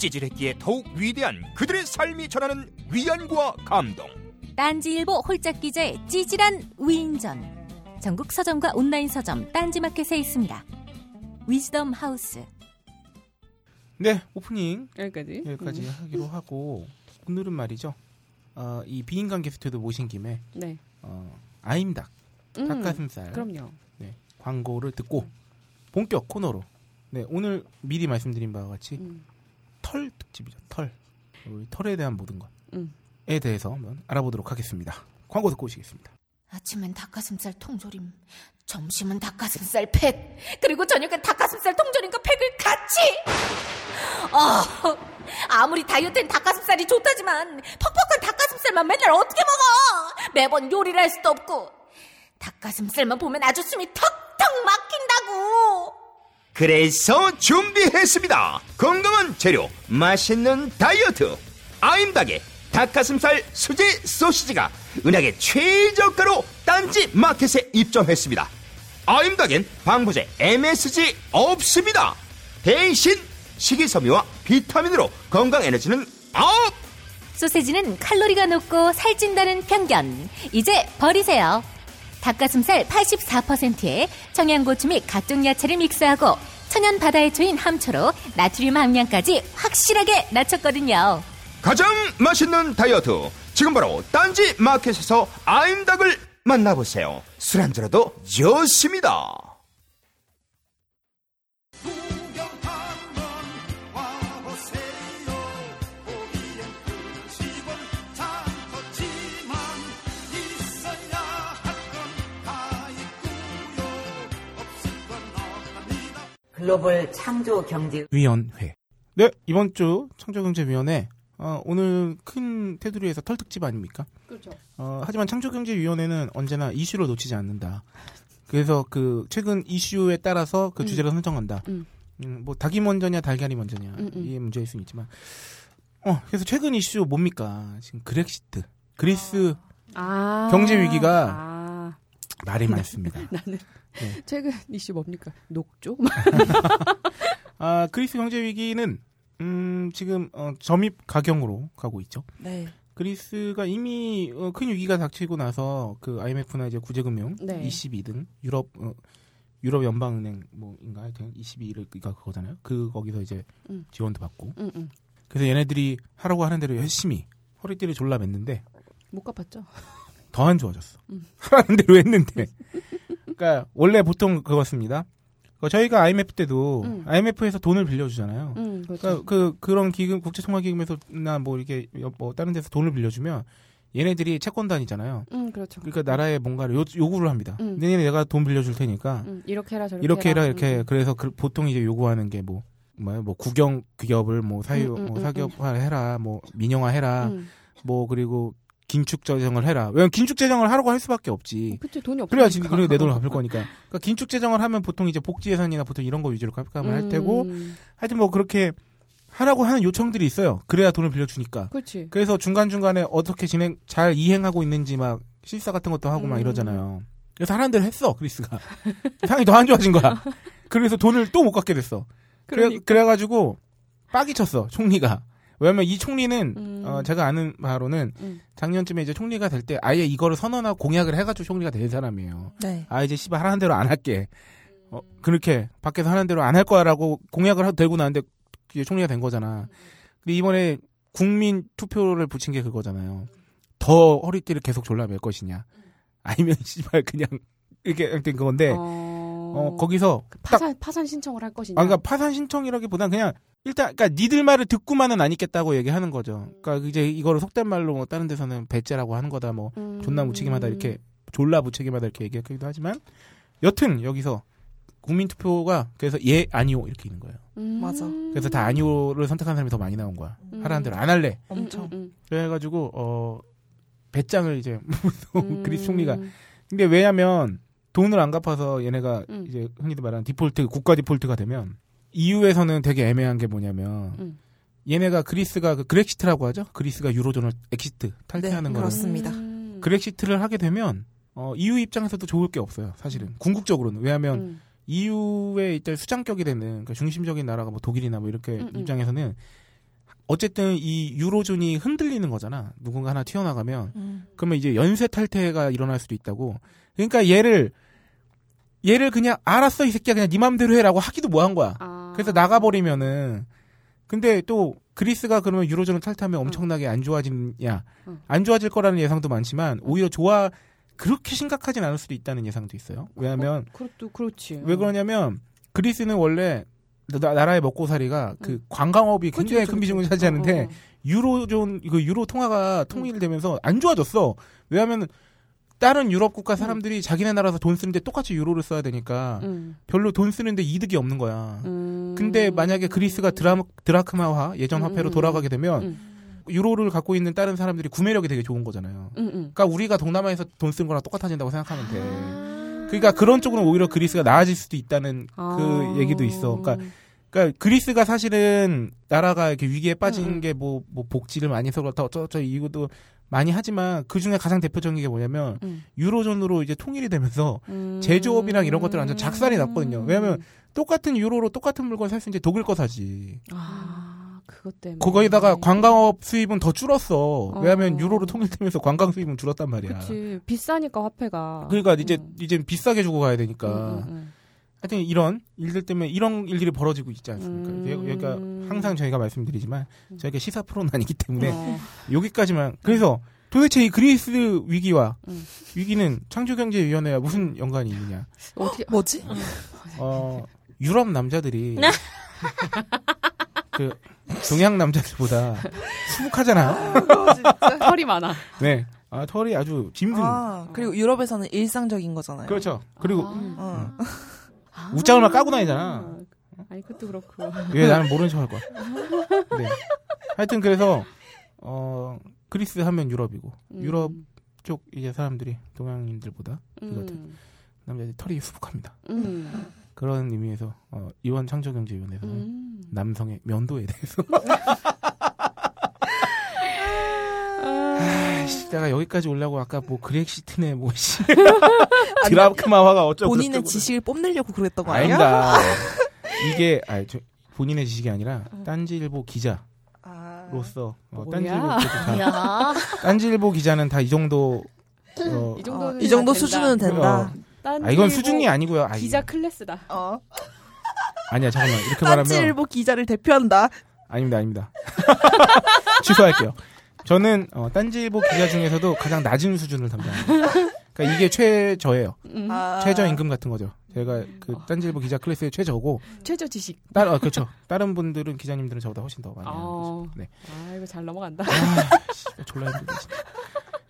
찌질했기에 더욱 위대한 그들의 삶이 전하는 위안과 감동. 딴지일보 홀짝 기자의 찌질한 위인전. 전국 서점과 온라인 서점 딴지마켓에 있습니다. 위즈덤 하우스. 네, 오프닝 여기까지. 여기까지 음. 하기로 하고 오늘은 말이죠. 어, 이 비인간 게스트도 모신 김에 네. 어, 아임닭 음, 닭가슴살 그럼요. 네, 광고를 듣고 본격 코너로 네, 오늘 미리 말씀드린 바와 같이 음. 털 특집이죠. 털. 우리 털에 대한 모든 것에 음. 대해서 한번 알아보도록 하겠습니다. 광고 듣고 오시겠습니다. 아침엔 닭가슴살 통조림, 점심은 닭가슴살 팩, 그리고 저녁엔 닭가슴살 통조림과 팩을 같이! 아, 아무리 다이어트엔 닭가슴살이 좋다지만 퍽퍽한 닭가슴살만 맨날 어떻게 먹어? 매번 요리를 할 수도 없고 닭가슴살만 보면 아주 숨이 턱턱 막힌다고! 그래서 준비했습니다. 건강한 재료, 맛있는 다이어트. 아임닭의 닭가슴살 수제 소시지가 은하계 최저가로 딴지 마켓에 입점했습니다. 아임닭엔 방부제 MSG 없습니다. 대신 식이섬유와 비타민으로 건강 에너지는 up! 소세지는 칼로리가 높고 살찐다는 편견. 이제 버리세요. 닭가슴살 84%에 청양고추 및 각종 야채를 믹스하고 천연 바다의 초인 함초로 나트륨 함량까지 확실하게 낮췄거든요. 가장 맛있는 다이어트. 지금 바로 딴지 마켓에서 아임닭을 만나보세요. 술 안주로도 좋습니다. 글로벌 창조 경제 위원회. 네, 이번 주 창조 경제 위원회 어, 오늘 큰 테두리에서 털 특집 아닙니까? 그렇죠. 어, 하지만 창조 경제 위원회는 언제나 이슈를 놓치지 않는다. 그래서 그 최근 이슈에 따라서 그 음. 주제를 선정한다. 음. 음, 뭐 닭이 먼저냐 달걀이 먼저냐 음, 음. 이게 문제일 수는 있지만 어 그래서 최근 이슈 뭡니까 지금 그렉시트 그리스 아. 경제 위기가 아, 말이 많습니다. 나는 네. 최근 이슈 뭡니까? 녹조? 아 그리스 경제 위기는 음 지금 어, 점입 가경으로 가고 있죠. 네. 그리스가 이미 어, 큰 위기가 닥치고 나서 그 IMF나 이제 구제금융 네. 22 등 유럽 어, 유럽 연방은행 뭐인가 하여튼 22가 그거잖아요. 그 거기서 이제 음. 지원도 받고 응, 응. 그래서 얘네들이 하라고 하는 대로 열심히 허리띠를 졸라 맸는데 못 갚았죠. 더 안 좋아졌어. 음. 하라는 대로 했는데. 그러니까 원래 보통 그렇습니다. 그 저희가 IMF 때도 음. IMF에서 돈을 빌려주잖아요. 응, 그러니까 그렇죠. 그 그런 기금 국제통화기금에서나 뭐 이렇게 여- 뭐 다른 데서 돈을 빌려주면 얘네들이 채권단이잖아요. 응, 그렇죠. 그러니까 나라에 뭔가를 요, 요구를 합니다. 음. 내년에 내가 돈 빌려줄 테니까 응, 이렇게 해라 저렇게 이렇게 해라 해라. 이렇게 응, 그래서 그, 보통 이제 요구하는 게뭐 뭐야 뭐 국영 기업을 뭐 사유 음, 음, 뭐 음, 사기업화 해라 뭐 민영화 해라 응. 뭐 그리고 긴축 재정을 해라. 왜냐면 긴축 재정을 하라고 할 수밖에 없지. 그치 돈이 없어. 그래야지 그래 내 돈을 갚을 거니까. 그러니까 긴축 재정을 하면 보통 이제 복지 예산이나 보통 이런 거 위주로 갚아면 할 테고 하여튼 뭐 그렇게 하라고 하는 요청들이 있어요. 그래야 돈을 빌려주니까. 그렇지. 그래서 중간 중간에 어떻게 진행 잘 이행하고 있는지 막 실사 같은 것도 하고 막 음. 이러잖아요. 그래서 하라는 대로 했어 그리스가. 상황이 더 안 좋아진 거야. 그래서 돈을 또 못 갚게 됐어. 그래 그러니까. 그래가지고 빡이 쳤어 총리가. 왜냐면 이 총리는 음. 어, 제가 아는 바로는 음. 작년쯤에 이제 총리가 될 때 아예 이거를 선언하고 공약을 해가지고 총리가 된 사람이에요. 네. 아 이제 씨발 하는 대로 안 할게. 어, 그렇게 밖에서 하는 대로 안 할 거야라고 공약을 하고 들고 나는데 총리가 된 거잖아. 근데 이번에 국민 투표를 붙인 게 그거잖아요. 더 허리띠를 계속 졸라맬 것이냐, 아니면 씨발 그냥 이렇게 된 건데 어, 어, 거기서 딱 파산 파산 신청을 할 것이냐. 아, 그러니까 파산 신청이라기보단 그냥 일단 그러니까 니들 말을 듣고만은 안 있겠다고 얘기하는 거죠. 그러니까 이제 이거를 속된 말로 뭐 다른 데서는 배째라고 하는 거다 뭐 음. 존나 무책임하다 이렇게 졸라 무책임하다 이렇게 얘기하기도 하지만 여튼 여기서 국민 투표가 그래서 예 아니오 이렇게 있는 거예요. 음. 맞아. 그래서 다 아니오를 선택한 사람이 더 많이 나온 거야. 음. 하라는 대로 안 할래. 엄청. 음, 음, 그래가지고 어 배짱을 이제 음. 그리스 총리가 근데 왜냐면 돈을 안 갚아서 얘네가 음. 이제 흔히도 말하는 디폴트 국가 디폴트가 되면 EU에서는 되게 애매한 게 뭐냐면 음. 얘네가 그리스가 그 그렉시트라고 하죠. 그리스가 유로존을 exit 탈퇴하는 네, 거는 그렇습니다. 음. 그렉시트를 하게 되면 어, EU 입장에서도 좋을 게 없어요. 사실은 궁극적으로는 왜냐하면 음. EU의 일단 수장격이 되는 그러니까 중심적인 나라가 뭐 독일이나 뭐 이렇게 음, 음. 입장에서는 어쨌든 이 유로존이 흔들리는 거잖아. 누군가 하나 튀어나가면 음. 그러면 이제 연쇄 탈퇴가 일어날 수도 있다고. 그러니까 얘를 얘를 그냥 알았어 이 새끼야 그냥 네 맘대로 해라고 하기도 뭐한 거야. 아. 그래서 나가버리면은 근데 또 그리스가 그러면 유로존을 탈퇴하면 엄청나게 안 좋아지냐 응. 안 좋아질 거라는 예상도 많지만 오히려 좋아 그렇게 심각하진 않을 수도 있다는 예상도 있어요. 왜냐하면 그것도 그렇지. 왜 그러냐면 그리스는 원래 나, 나라의 먹고살이가 그 응. 관광업이 굉장히 그치, 큰 비중을. 차지하는데 어, 어. 유로존 이거 유로 통화가 통일되면서 안 좋아졌어. 왜냐하면 다른 유럽 국가 사람들이 자기네 나라에서 돈 쓰는데 똑같이 유로를 써야 되니까 음. 별로 돈 쓰는데 이득이 없는 거야. 음. 근데 만약에 그리스가 드라, 드라크마화 예전 화폐로 음, 돌아가게 되면 음. 유로를 갖고 있는 다른 사람들이 구매력이 되게 좋은 거잖아요. 음, 음. 그러니까 우리가 동남아에서 돈 쓴 거랑 똑같아진다고 생각하면 돼. 아. 그러니까 그런 쪽으로는 오히려 그리스가 나아질 수도 있다는 아. 그 얘기도 있어. 그러니까 그러니까 그리스가 사실은 나라가 이렇게 위기에 빠진 음, 음. 게뭐 뭐 복지를 많이 해서 그렇다 어쩌저 이것도 많이 하지만 그 중에 가장 대표적인 게 뭐냐면 음. 유로존으로 이제 통일이 되면서 음. 제조업이랑 이런 것들 완전 작살이 났거든요. 왜냐면 똑같은 유로로 똑같은 물건 살 수 있는데 독일 거 사지. 아 그것 때문에 거기다가 관광업 수입은 더 줄었어. 왜냐면 어. 유로로 통일되면서 관광 수입은 줄었단 말이야. 그치 비싸니까 화폐가 그러니까 이제 음. 이제 비싸게 주고 가야 되니까. 음, 음, 하여튼 이런 일들 때문에 이런 일들이 벌어지고 있지 않습니까? 음. 여- 여기가 항상 저희가 말씀드리지만 저희가 시사 프로는 아니기 때문에 어. 여기까지만. 그래서 도대체 이 그리스 위기와 음. 위기는 창조경제위원회와 무슨 연관이 있느냐? 어떻게 뭐지? 어, 유럽 남자들이 네. 그 동양 남자들보다 수북하잖아요. 털이 많아 네. 아, 털이 아주 짐승. 아, 그리고 유럽에서는 일상적인 거잖아요. 그렇죠. 그리고 어. 웃장을 막 까고 다니잖아. 아니 그것도 그렇고 왜 나는 모르는 척 할 거야. 네. 하여튼 그래서 어 그리스 하면 유럽이고 음. 유럽 쪽 이제 사람들이 동양인들보다 음. 남자들이 털이 수북합니다. 음. 그런 의미에서 어, 이원 창조경제위원회에서는 음. 남성의 면도에 대해서 내가 여기까지 오려고 아까 뭐 그렉시트네 뭐 씨. 드라크마화가 어쩌고 본인의. 지식을 뽐내려고 그랬던 거 아니야? 아닙니다. 이게 아니, 저, 본인의 지식이 아니라 딴지일보 기자 로서 아. 어, 뭐야? 딴지일보 기자. 딴지일보 기자는 다 이 정도 어, 이 정도는 어, 이 정도 된다. 수준은 된다. 어, 딴아 이건 수준이 아니고요. 아, 기자 클래스다. 어. 아니야 잠깐만 이렇게 말하면 딴지일보 기자를 대표한다. 아닙니다 아닙니다. 취소할게요. 저는 어, 딴지일보 기자 중에서도 가장 낮은 수준을 담당합니다. 그러니까 이게 최저예요. 음. 아. 최저 임금 같은 거죠. 제가 그 딴지일보 기자 클래스의 최저고 최저 지식. 딸 어, 그렇죠. 다른 분들은 기자님들은 저보다 훨씬 더 많이 하는 어. 거죠. 네. 아 이거 잘 넘어간다. 아, 씨, 졸라 힘들다 진짜.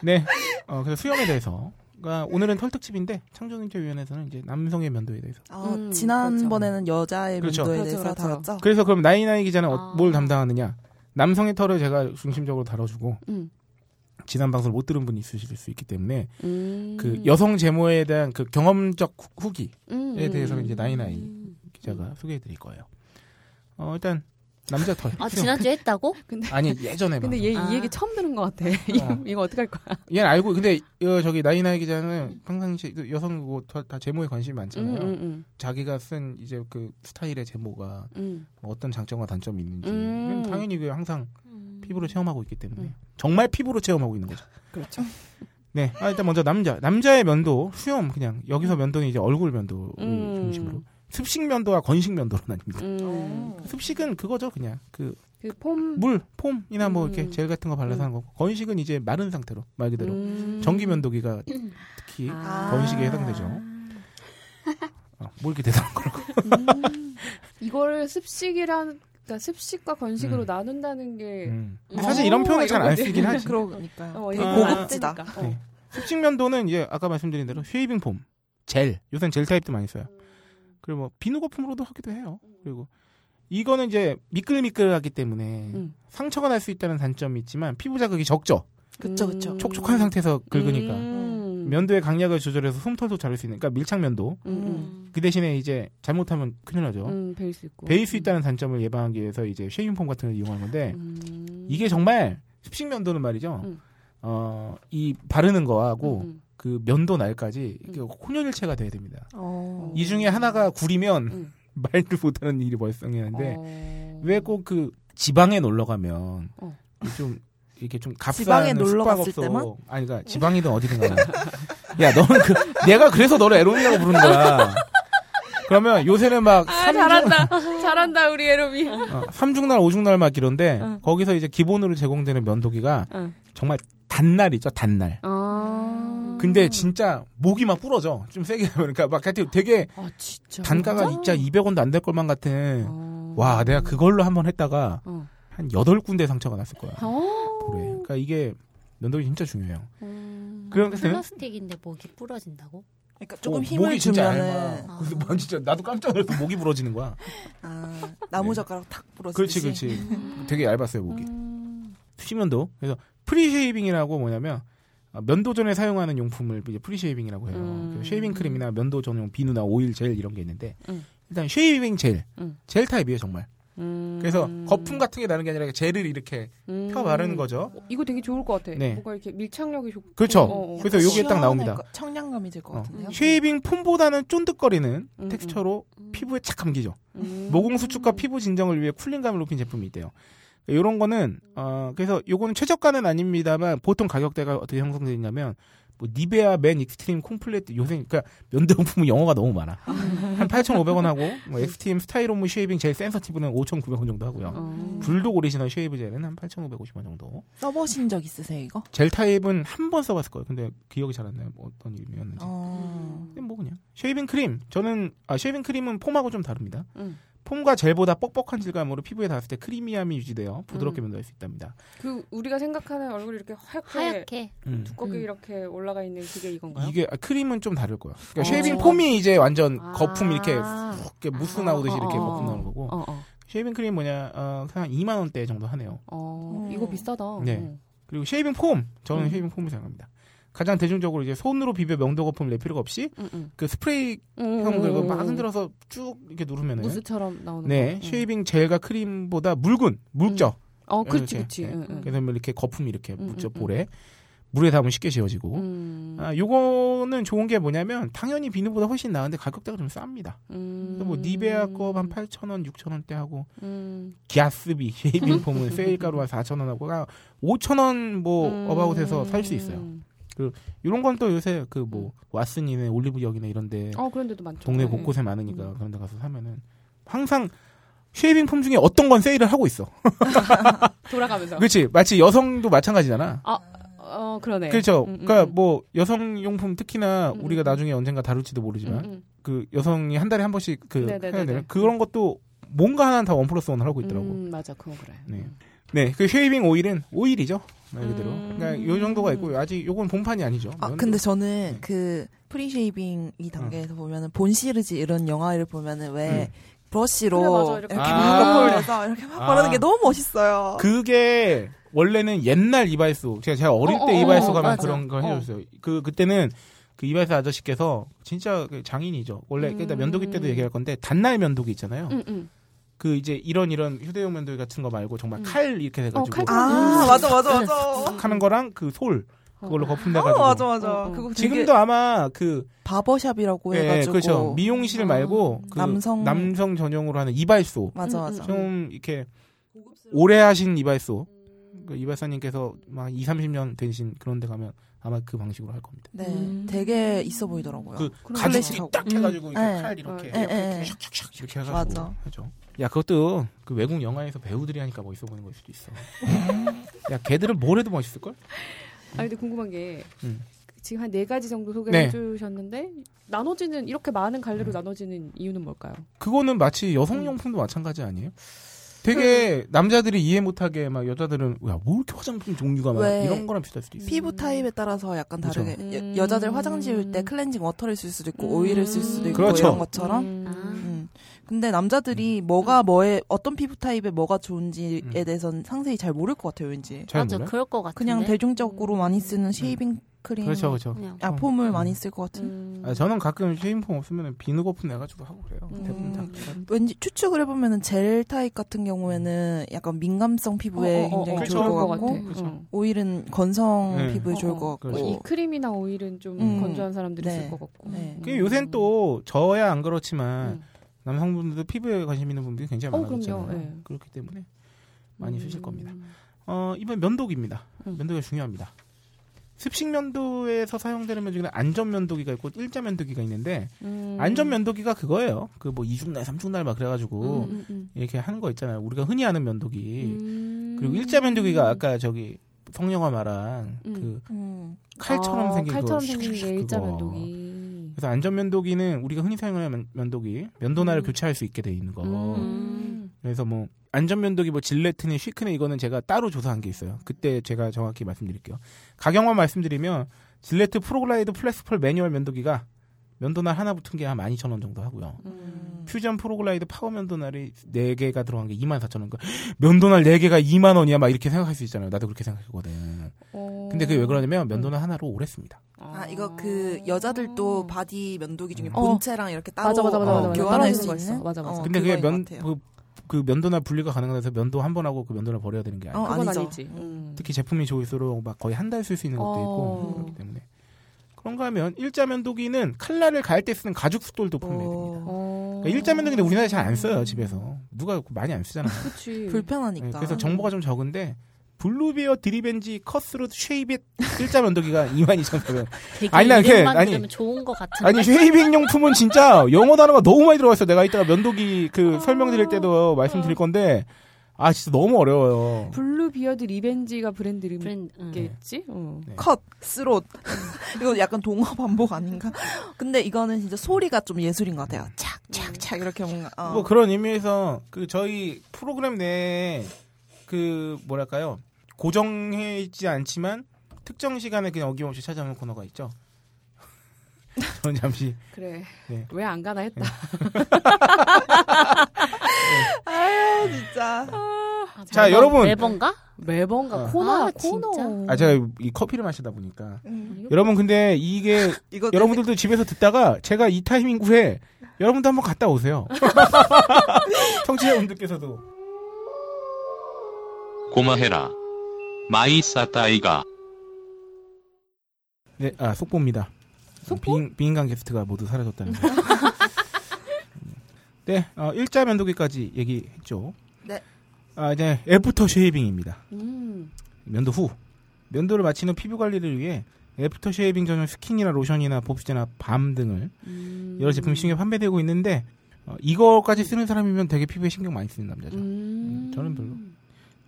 네. 어, 그래서 수염에 대해서. 그러니까 오늘은 털특집인데 창조경제위원회에서는 이제 남성의 면도에 대해서. 어, 음, 지난번에는 여자의 그렇죠. 면도에 그렇죠, 대해서 그렇죠. 다뤘죠. 그래서 그럼 나이나이 기자는 어, 아. 뭘 담당하느냐? 남성의 털을 제가 중심적으로 다뤄주고 음. 지난 방송을 못 들은 분이 있으실 수 있기 때문에 음. 그 여성 제모에 대한 그 경험적 후- 후기에 음, 대해서는 음. 이제 나이나이 기자가 소개해드릴 거예요. 어 일단 남자 털. 아 지난주 에 했다고? 아니 예전에 근데 방송. 얘이 아. 얘기 처음 듣는 것 같아. 이거, 이거 어떡할 거야? 얘는 알고 근데 어, 저기 나이나이 기자는 평상시 그 여성 그거 다, 다 제모에 관심이 많잖아요. 음, 음, 자기가 쓴 이제 그 스타일의 제모가 음. 뭐 어떤 장점과 단점이 있는지 음. 당연히 그 항상 피부로 체험하고 있기 때문에 음. 정말 피부로 체험하고 있는 거죠. 그렇죠. 네, 아, 일단 먼저 남자 남자의 면도 수염 그냥 여기서 면도는 이제 얼굴 면도를 음. 중심으로 습식 면도와 건식 면도로 나뉩니다. 음. 습식은 그거죠, 그냥 그 그 폼. 물, 폼이나 뭐 이렇게 음. 젤 같은 거 발라서 하는 거고 건식은 이제 마른 상태로 말 그대로 음. 전기 면도기가 특히 아. 건식에 해당되죠. 어, 뭐 이렇게 대단한 거라고. 음. 이거를 습식이란 그러니까 습식과 건식으로 음. 나눈다는 게 음. 어, 사실 이런 표현을 잘 안 쓰긴 하지. 그러니까요. 어, 아. 고급지다. 그러니까. 어. 네. 습식 면도는 이제 아까 말씀드린 대로 쉐이빙 폼, 젤. 요새는 젤 타입도 많이 써요. 그리고 뭐 비누 거품으로도 하기도 해요. 그리고 이거는 이제 미끌미끌하기 때문에 음. 상처가 날 수 있다는 단점이 있지만 피부 자극이 적죠. 그쵸. 음. 촉촉한 상태에서 긁으니까. 음. 면도의 강약을 조절해서 솜털도 자를 수 있는 그러니까 밀착 면도. 음. 그 대신에 이제 잘못하면 큰일 나죠. 음, 베일 수 있고. 베일 수 있다는 단점을 예방하기 위해서 이제 쉐이빙 폼 같은 걸 이용하는 건데 음. 이게 정말 습식 면도는 말이죠. 음. 어, 이 바르는 거하고 음, 그 면도 날까지 이게 혼연일체가 돼야 됩니다. 어. 이 중에 하나가 구리면 음. 말도 못하는 일이 발생하는데 어. 왜 꼭 그 지방에 놀러 가면 어. 좀 이렇게 좀 갔을 숙박업소? 아니 그러니까 지방이든 어디든 간에 야 너는 그 내가 그래서 너를 에로미라고 부르는 거야. 그러면 요새는 막 아, 삼중- 잘한다. 잘한다, 우리 에로미. 어, 삼중날, 오중날 막 이런데 응. 거기서 이제 기본으로 제공되는 면도기가 응. 정말 단날 이죠, 단날. 아. 근데 진짜 목이 막 부러져. 좀 세게 그러니까 막 하여튼 되게 아, 진짜. 단가가 진짜 200원도 안 될 것만 같은 어. 와, 내가 그걸로 한번 했다가 어. 한 8군데 상처가 났을 거야. 어. 볼에. 그러니까 이게 면도기 진짜 중요해요. 음. 그런 플라스틱인데 목이 부러진다고? 그러니까 조금 어, 힘을 목이 진짜 주면은 얇아. 그래서 난 진짜 나도 깜짝 놀라서 목이 부러지는 거야. 아, 나무 젓가락 탁 그렇지, 부러지듯이. 그렇지. 되게 얇았어요, 목이. 음. 수면도. 그래서 pre-shaving이라고 뭐냐면 아, 면도 전에 사용하는 용품을 이제 pre-shaving이라고 해요. 음. shaving 크림이나 면도 전용 비누나 오일, 젤 이런 게 있는데 음. 일단 shaving 젤, 음. 젤 타입이에요 정말. 음. 그래서 거품 같은 게 나는 게 아니라 젤을 이렇게 음. 펴 바르는 거죠. 어, 이거 되게 좋을 것 같아. 네. 뭔가 이렇게 밀착력이 좋고. 그렇죠. 어, 어. 그래서 요게 딱 나옵니다. 거- 청량감이 들 것 어. 같은데요. shaving foam보다는 쫀득거리는 음, 텍스처로 피부에 착 감기죠. 음. 모공 수축과 피부 진정을 위해 cooling감을 높인 제품이 있대요. 이런 거는 어 그래서 요거는 최저가는 아닙니다만 보통 가격대가 어떻게 형성되냐면 뭐 Nivea Men Extreme Comfort 요새 그러니까 면도용품은 영어가 너무 많아. 한 8,500원 하고 뭐 Extreme 스타이로무 쉐이빙 젤 센서티브는 5,900원 정도 하고요. 어. Bulldog Original Shave Gel은 한 8,550원 정도. 써보신 적 있으세요, 이거? 젤 타입은 한 번 써봤을 거예요. 근데 기억이 잘 안 나요. 뭐 어떤 이름이었는지. 어. 근데 뭐 그냥 shaving 크림. 저는 아 shaving 크림은 foam하고 좀 다릅니다. 음. foam과 젤보다 뻑뻑한 질감으로 피부에 닿았을 때 creamy함이 유지되어 부드럽게 음. 면도할 수 있답니다. 그 우리가 생각하는 얼굴이 이렇게 하얗게, 하얗게. 음. 두껍게 음. 이렇게 올라가 있는 그게 이건가요? 이게 아, 크림은 좀 다를 거야. 그러니까 어. shaving foam이 이제 완전 아. 거품 이렇게 훅 이렇게 무스 나오듯이 어, 이렇게 어, 거품 어. 나오는 거고 어, 어. shaving 크림 뭐냐 어, 한 2만 원대 정도 하네요. 어, 음. 이거 비싸다. 네. 어. 그리고 shaving foam 저는 음. shaving foam을 사용합니다. 가장 대중적으로 이제 손으로 비벼 면도 거품을 낼 필요가 없이 음, 음. 그 스프레이 음, 형 들고 음, 막 음. 흔들어서 쭉 이렇게 누르면은 무스처럼 나오는 네 거. 음. 쉐이빙 젤과 크림보다 묽은 묽죠. 어, 그렇지, 이렇게. 그렇지. 네. 응, 응. 그래서 뭐 이렇게 거품이 이렇게 음, 묻죠 음, 음. 볼에 물에 닿으면 쉽게 지워지고 음. 아, 요거는 좋은 게 뭐냐면 당연히 비누보다 훨씬 나은데 가격대가 좀 쌉니다. 음. 뭐 Nivea 거 한 8,000원, 6,000원대 하고 음. Gatsby shaving foam은 세일가로 한 4,000원 하고 5,000원 뭐 음. 어바웃에서 살 수 있어요. 이런 건 또 요새 그 뭐 왓슨이네 올리브영이네 이런데 어, 그런 데도 많죠. 동네 네. 곳곳에 많으니까 그런 데 가서 사면은 항상 shaving foam 중에 어떤 건 세일을 하고 있어. 돌아가면서. 그렇지. 마치 여성도 마찬가지잖아. 어, 그러네. 그렇죠. 음, 음, 그러니까 음. 뭐 여성 용품 특히나 음, 우리가 음. 나중에 언젠가 다룰지도 모르지만 음, 음. 그 여성이 한 달에 한 번씩 그 네네네네. 해야 되는 그런 것도 뭔가 하나는 다 one plus one을 하고 있더라고. 음, 맞아, 그건 그래. 네. 네, 그 shaving 오일은 오일이죠. 말 그대로. 음. 그러니까 요 정도가 있고 아직 요건 본판이 아니죠. 아, 면도. 근데 저는 네. 그 pre-shaving 이 단계에서 보면은 본 시리즈 이런 영화를 보면은 왜 브러쉬로 그래, 맞아. 이렇게 이렇게 아. 막 거품내서 이렇게 막 아. 바르는 게 너무 멋있어요. 그게 원래는 옛날 이발소 제가 제가 어릴 어, 때 어, 이발소 어, 가면 맞아. 그런 걸 어. 해줬어요. 그 그때는 그 이발소 아저씨께서 진짜 그 장인이죠. 원래 그러니까 음. 면도기 때도 얘기할 건데 단날 면도기 있잖아요. 음, 음. 그 이제 이런 이런 휴대용 면도기 같은 거 말고 정말 음. 칼 이렇게 돼가지고 어, 칼 아, 맞아, 맞아, 맞아. 탁 하는 거랑 그 솔 그걸로 거품 어, 내가지고 맞아, 맞아. 어, 어. 그거 지금도 아마 그 바버샵이라고 예, 해가지고. 그렇죠 미용실 말고 그 남성- 남성 전용으로 하는 이발소 맞아, 음, 맞아. 음. 좀 이렇게 오래 하신 이발소 그 이발사님께서 막 2, 30년 되신 그런 데 가면 아마 그 방식으로 할 겁니다. 네, 음. 되게 있어 보이더라고요. 그 가죽이. 딱 해가지고 이렇게 네. 칼 이렇게 네, 이렇게, 네, 네. 샥샥샥 이렇게 해가지고 맞아. 하죠. 야 그것도 그 외국 영화에서 배우들이 하니까 멋있어 보이는 걸 수도 있어. 야 걔들은 뭘 해도 멋있을 걸? 아 근데 궁금한 게 음. 지금 한 네 가지 정도 소개를 네. 해주셨는데 나눠지는 이렇게 많은 갈래로 나눠지는 이유는 뭘까요? 그거는 마치 여성 용품도 마찬가지 아니에요? 되게 남자들이 이해 못하게 막 여자들은 야 뭐 이렇게 화장품 종류가 막 왜 이런 거랑 비슷할 수도 있어. 피부 타입에 따라서 약간 그쵸. 다르게 음. 여, 여자들 화장 지울 때 cleansing water를 쓸 수도 있고 음. 오일을 쓸 수도 있고 그렇죠. 이런 것처럼 음. 아. 음. 근데 남자들이 뭐가 뭐에 어떤 피부 타입에 뭐가 좋은지에 음. 대해서는 상세히 잘 모를 것 같아요 왠지 잘 맞아? 그럴 것 같은데. 그냥 대중적으로 많이 쓰는 shaving 크림 그렇죠, 그렇죠. 그냥. 아 foam을 많이 쓸 것 같은 음. 아, 저는 가끔 shaving foam 없으면 비누 거품 내가지고 하고 그래요. 음. 대부분 다. 왠지 추측을 해보면은 젤 타입 같은 경우에는 약간 민감성 피부에 어, 어, 어, 굉장히 어, 그렇죠. 좋을 것 좋을 것 같고 같아. 그렇죠. 어. 오일은 건성 네. 피부에 어, 좋을 어. 것 같고 그렇죠. 이 크림이나 오일은 좀 음. 건조한 사람들이 네. 쓸 것 같고. 네. 그 요새는 또 저야 안 그렇지만 음. 남성분들도 피부에 관심 있는 분들이 굉장히 어, 많아졌잖아요. 예. 그렇기 때문에 많이 음. 쓰실 겁니다. 어, 이번 면도기입니다. 음. 면도기가 중요합니다. 습식 면도에서 사용되는 면도기는 안전 면도기가 있고 일자 면도기가 있는데 음. 안전 면도기가 그거예요. 그 뭐 이중날, 삼중날 막 그래가지고 음, 음, 이렇게 하는 거 있잖아요. 우리가 흔히 아는 면도기. 음. 그리고 일자 면도기가 아까 저기 성령아 말한 음. 그 음. 칼처럼 아, 생긴 칼처럼 생긴 게 일자. 면도기. 그래서 안전 면도기는 우리가 흔히 사용하는 면- 면도기 면도날을 음. 교체할 수 있게 돼 있는 거. 음. 그래서 뭐 안전 면도기 뭐 질레트니 쉬크니 이거는 제가 따로 조사한 게 있어요. 그때 제가 정확히 말씀드릴게요. 가격만 말씀드리면 Gillette ProGlide FlexBall manual 면도기가 면도날 하나 붙은 게 한 12,000원 정도 하고요. 음. Fusion ProGlide Power 면도날이 4개가 들어간 게 24,000원. 면도날 4개가 2만 원이야 막 이렇게 생각할 수 있잖아요. 나도 그렇게 생각했거든. 어. 근데 그게 왜 그러냐면 면도날 하나로 오래 씁니다. 아 이거 그 여자들도 body 면도기 중에 어. 본체랑 이렇게 따로 맞아 맞아 맞아 어, 맞아. 교환할 수 있어. 맞아 맞아. 어, 근데 그게 그거인 면. 그, 그 면도날 분리가 가능해서 면도 한 번 하고 그 면도날 버려야 되는 게 아니에요. 어, 그건 아니죠. 아니지. 음. 특히 제품이 좋을수록 막 거의 한 달 쓸 수 있는 것도 있고 어. 그렇기 때문에 그런가 하면 일자 면도기는 칼날을 갈 때 쓰는 가죽 숫돌도 판매됩니다. 어, 어. 그러니까 일자 면도기는 우리나라에 잘 안 써요 집에서 누가 많이 안 쓰잖아요. 그치. 불편하니까. 네, 그래서 정보가 좀 적은데 Bluebeards Revenge Cut Throat Shavette 일자 면도기가 22,400원. 되게 아니, 나 이렇게- 아니- 좋은 것 같은데. 아니 shaving 용품은 진짜 영어 단어가 너무 많이 들어가 있어. 내가 이따가 면도기 그 설명드릴 때도 말씀드릴 건데 아 진짜 너무 어려워요. Bluebeards Revenge가 브랜드 브랜드, 응. 이름이겠지? 어. 네. Cut, Throat. 이거 약간 동어 반복 아닌가? 근데 이거는 진짜 소리가 좀 예술인 것 같아요. 착, 착, 착 이렇게 뭔가. 어. 뭐 그런 의미에서 그 저희 프로그램 내에 그 뭐랄까요 고정해 있지 않지만 특정 시간에 그냥 어김없이 찾아오는 코너가 있죠. 저는 잠시 그래. 네. 왜안 가나 했다. 아유, 진짜. 아, 자, 매번- 여러분. 매번가? 매번가 어. 코너 아, 코너. 아 제가 이 커피를 마시다 보니까 음. 여러분 근데 이게 여러분들도 집에서 듣다가 제가 이 타이밍 후에 여러분도 한번 갔다 오세요. 청취자분들께서도 고마해라. 마이 했다 아이가 네, 아 속보입니다. 비인, 비인간 게스트가 모두 사라졌다는 거. 네, 어, 일자 면도기까지 얘기했죠. 네. 아 이제 after shaving입니다. 음. 면도 후 면도를 마치는 피부 관리를 위해 after shaving 전용 스킨이나 로션이나 보습제나 balm 등을 음. 여러 제품이 신경 판매되고 있는데 어, 이거까지 쓰는 사람이면 되게 피부에 신경 많이 쓰는 남자죠. 음. 저는 별로.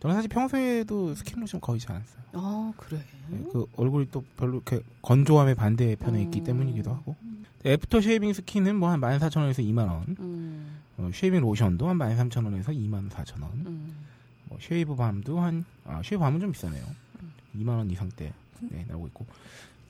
저는 사실 평소에도 스킨 로션 거의 잘 안 써요. 아 그래. 네, 그 얼굴이 또 별로 이렇게 건조함의 반대 편에 있기 음. 때문이기도 하고. after shaving 스킨은 뭐 한 14,000원에서 2만 원. 음. 어, shaving 로션도 한 13,000원에서 24,000원. 음. 뭐 shave balm도 한 아, shave balm은 좀 비싸네요. 2만 원 이상대 네, 나오고 있고.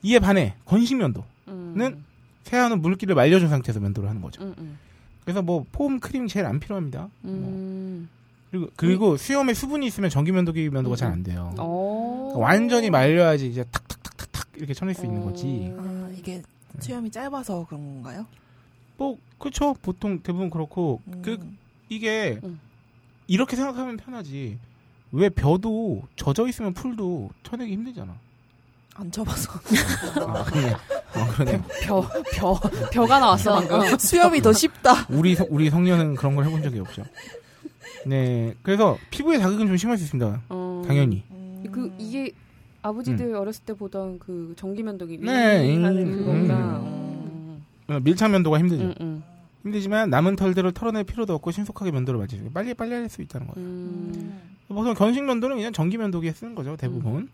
이에 반해 건식 면도는 음. 세안은 물기를 말려준 상태에서 면도를 하는 거죠. 음. 음. 그래서 뭐 폼 크림 젤 안 필요합니다. 뭐. 음. 그리고 그리고 수염에 수분이 있으면 전기 면도기 면도가 잘 안 돼요. 어. 그러니까 완전히 말려야지 이제 탁탁탁탁탁 이렇게 쳐낼 수 있는 거지. 아, 이게 수염이 짧아서 그런 건가요? 뭐 그렇죠. 보통 대부분 그렇고 그 음. 이게 음. 이렇게 생각하면 편하지. 왜 벼도 젖어 있으면 풀도 쳐내기 힘들잖아. 안 쳐봐서. 아, 그러네. 아, 그러네. 벼, 벼, 벼가 나왔어, 방금. 수염이 더 쉽다. 우리 성- 우리 성년은 그런 걸 해본 적이 없죠. 네, 그래서 피부에 자극은 좀 심할 수 있습니다. 어. 당연히. 음. 그 이게 아버지들 어렸을 때 보던 그 전기면도기 음. 네, 하는 음, 그건가. 음. 어, 밀착 면도가 힘들죠. 음, 음. 힘들지만 남은 털들을 털어낼 필요도 없고 신속하게 면도를 마치고 빨리 빨리 할 수 있다는 거예요. 음. 보통 건식 면도는 그냥 전기 면도기에 쓰는 거죠 대부분.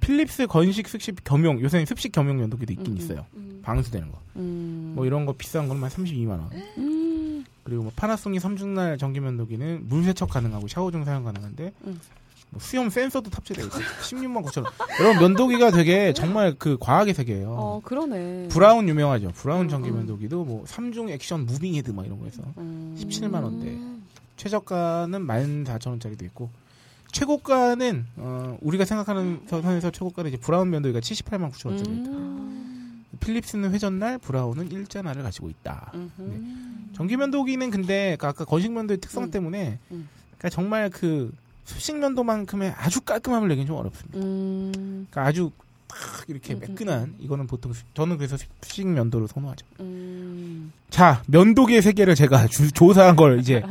필립스 건식 습식 겸용 요새는 습식 겸용 면도기도 있긴 음, 있어요. 음. 방수되는 거. 음. 뭐 이런 거 비싼 한 32만 원. 음. 그리고 뭐 파나소닉 삼중날 전기 면도기는 물 세척 가능하고 샤워 중 사용 가능한데 음. 뭐 수염 센서도 탑재되어 있고 16만 9천 원. 여러분 면도기가 되게 정말 그 과학의 세계예요. 어 그러네. 브라운 유명하죠. 브라운 음, 전기 음. 면도기도 뭐 3중 액션 moving 헤드 막 이런 거 해서 음. 17만 원대. 최저가는 14,000원짜리도 있고 최고가는 어, 우리가 생각하는 선에서 최고가는 이제 브라운 면도기가 78만 9천 원짜리 있다. 음. 필립스는 회전날, 브라운은 일자날을 가지고 있다. 음흠. 전기 면도기는 근데 그 아까 건식 면도의 특성 음. 때문에 음. 그러니까 정말 그 습식 면도만큼의 아주 깔끔함을 내기는 좀 어렵습니다. 음. 그러니까 아주 탁 이렇게 음, 음, 매끈한 이거는 보통 습- 저는 그래서 습식 면도를 선호하죠. 음. 자, 면도기의 세계를 제가 주- 조사한 걸 이제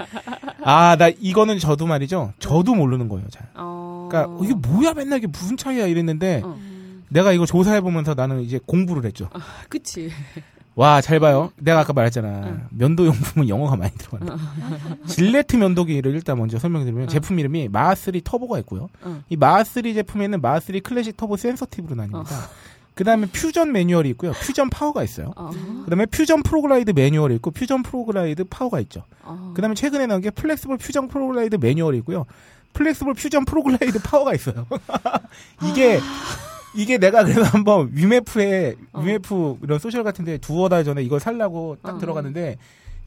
아, 나 이거는 저도 말이죠. 저도 모르는 거예요, 잘. 어. 그러니까 어, 이게 뭐야 맨날 이게 무슨 차이야 이랬는데 어. 내가 이거 조사해 보면서 나는 이제 공부를 했죠. 그치. 와, 잘 봐요. 내가 아까 말했잖아. 면도 용품은 영어가 많이 들어간다. 질레트 면도기를 일단 먼저 설명드리면 제품 이름이 Mach3 터보가 있고요. 응. 이 Mach3 제품에는 Mach3 클래식 터보 센서티브로 나뉩니다. 그 다음에 퓨전 매뉴얼이 있고요. 퓨전 파워가 있어요. 어. 그다음에 퓨전 프로글라이드 매뉴얼이 있고 퓨전 프로글라이드 파워가 있죠. 어. 그다음에 최근에 나온 게 플렉스볼 퓨전 프로글라이드 매뉴얼이 있고요. 플렉스볼 퓨전 프로글라이드 파워가 있어요. 이게 이게 내가 그래서 한번 위메프에 위메프 이런 소셜 같은데 두어 달 전에 이걸 살라고 딱 어. 들어갔는데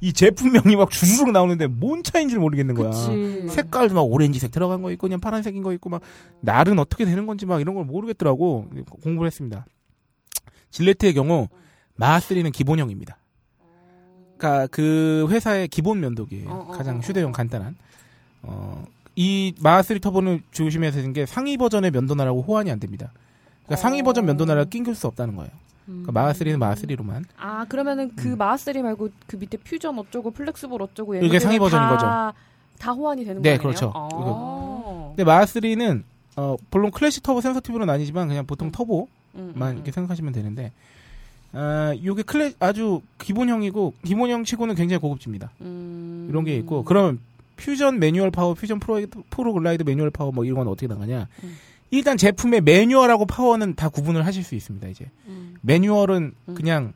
이 제품명이 막 주르륵 나오는데 뭔 차인지를 모르겠는 거야. 그치. 색깔도 막 오렌지색 들어간 거 있고 그냥 파란색인 거 있고 막 날은 어떻게 되는 건지 막 이런 걸 모르겠더라고 공부를 했습니다. 질레트의 경우 Mach3는 기본형입니다. 그러니까 그 회사의 기본 면도기예요. 어, 어, 가장 어, 휴대용 어. 간단한. 어, 이 Mach3 터보는 조심해야 되는 게 상위 버전의 면도날하고 호환이 안 됩니다. 그러니까 상위 버전 면도날을 끼울 수 없다는 거예요. 그러니까 Mach3는 Mach3로만. 아 그러면은 그 Mach3 말고 그 밑에 퓨전 어쩌고 플렉스볼 어쩌고 이게 상위 버전인 다, 다 호환이 되는 네, 거네요. 그렇죠. 아. 근데 Mach3는 어, 물론 클래식 터보 센서티브는 아니지만 그냥 보통 터보만 음, 음, 이렇게 생각하시면 되는데 아, 요게 클래 아주 기본형이고 기본형 치고는 굉장히 고급집니다. 음. 이런 게 있고 그러면 퓨전 매뉴얼 파워, 퓨전 프로 프로 글라이드 매뉴얼 파워 뭐 이런 건 어떻게 나가냐? 음. 일단 제품의 매뉴얼하고 파워는 다 구분을 하실 수 있습니다. 이제 음. 매뉴얼은 음. 그냥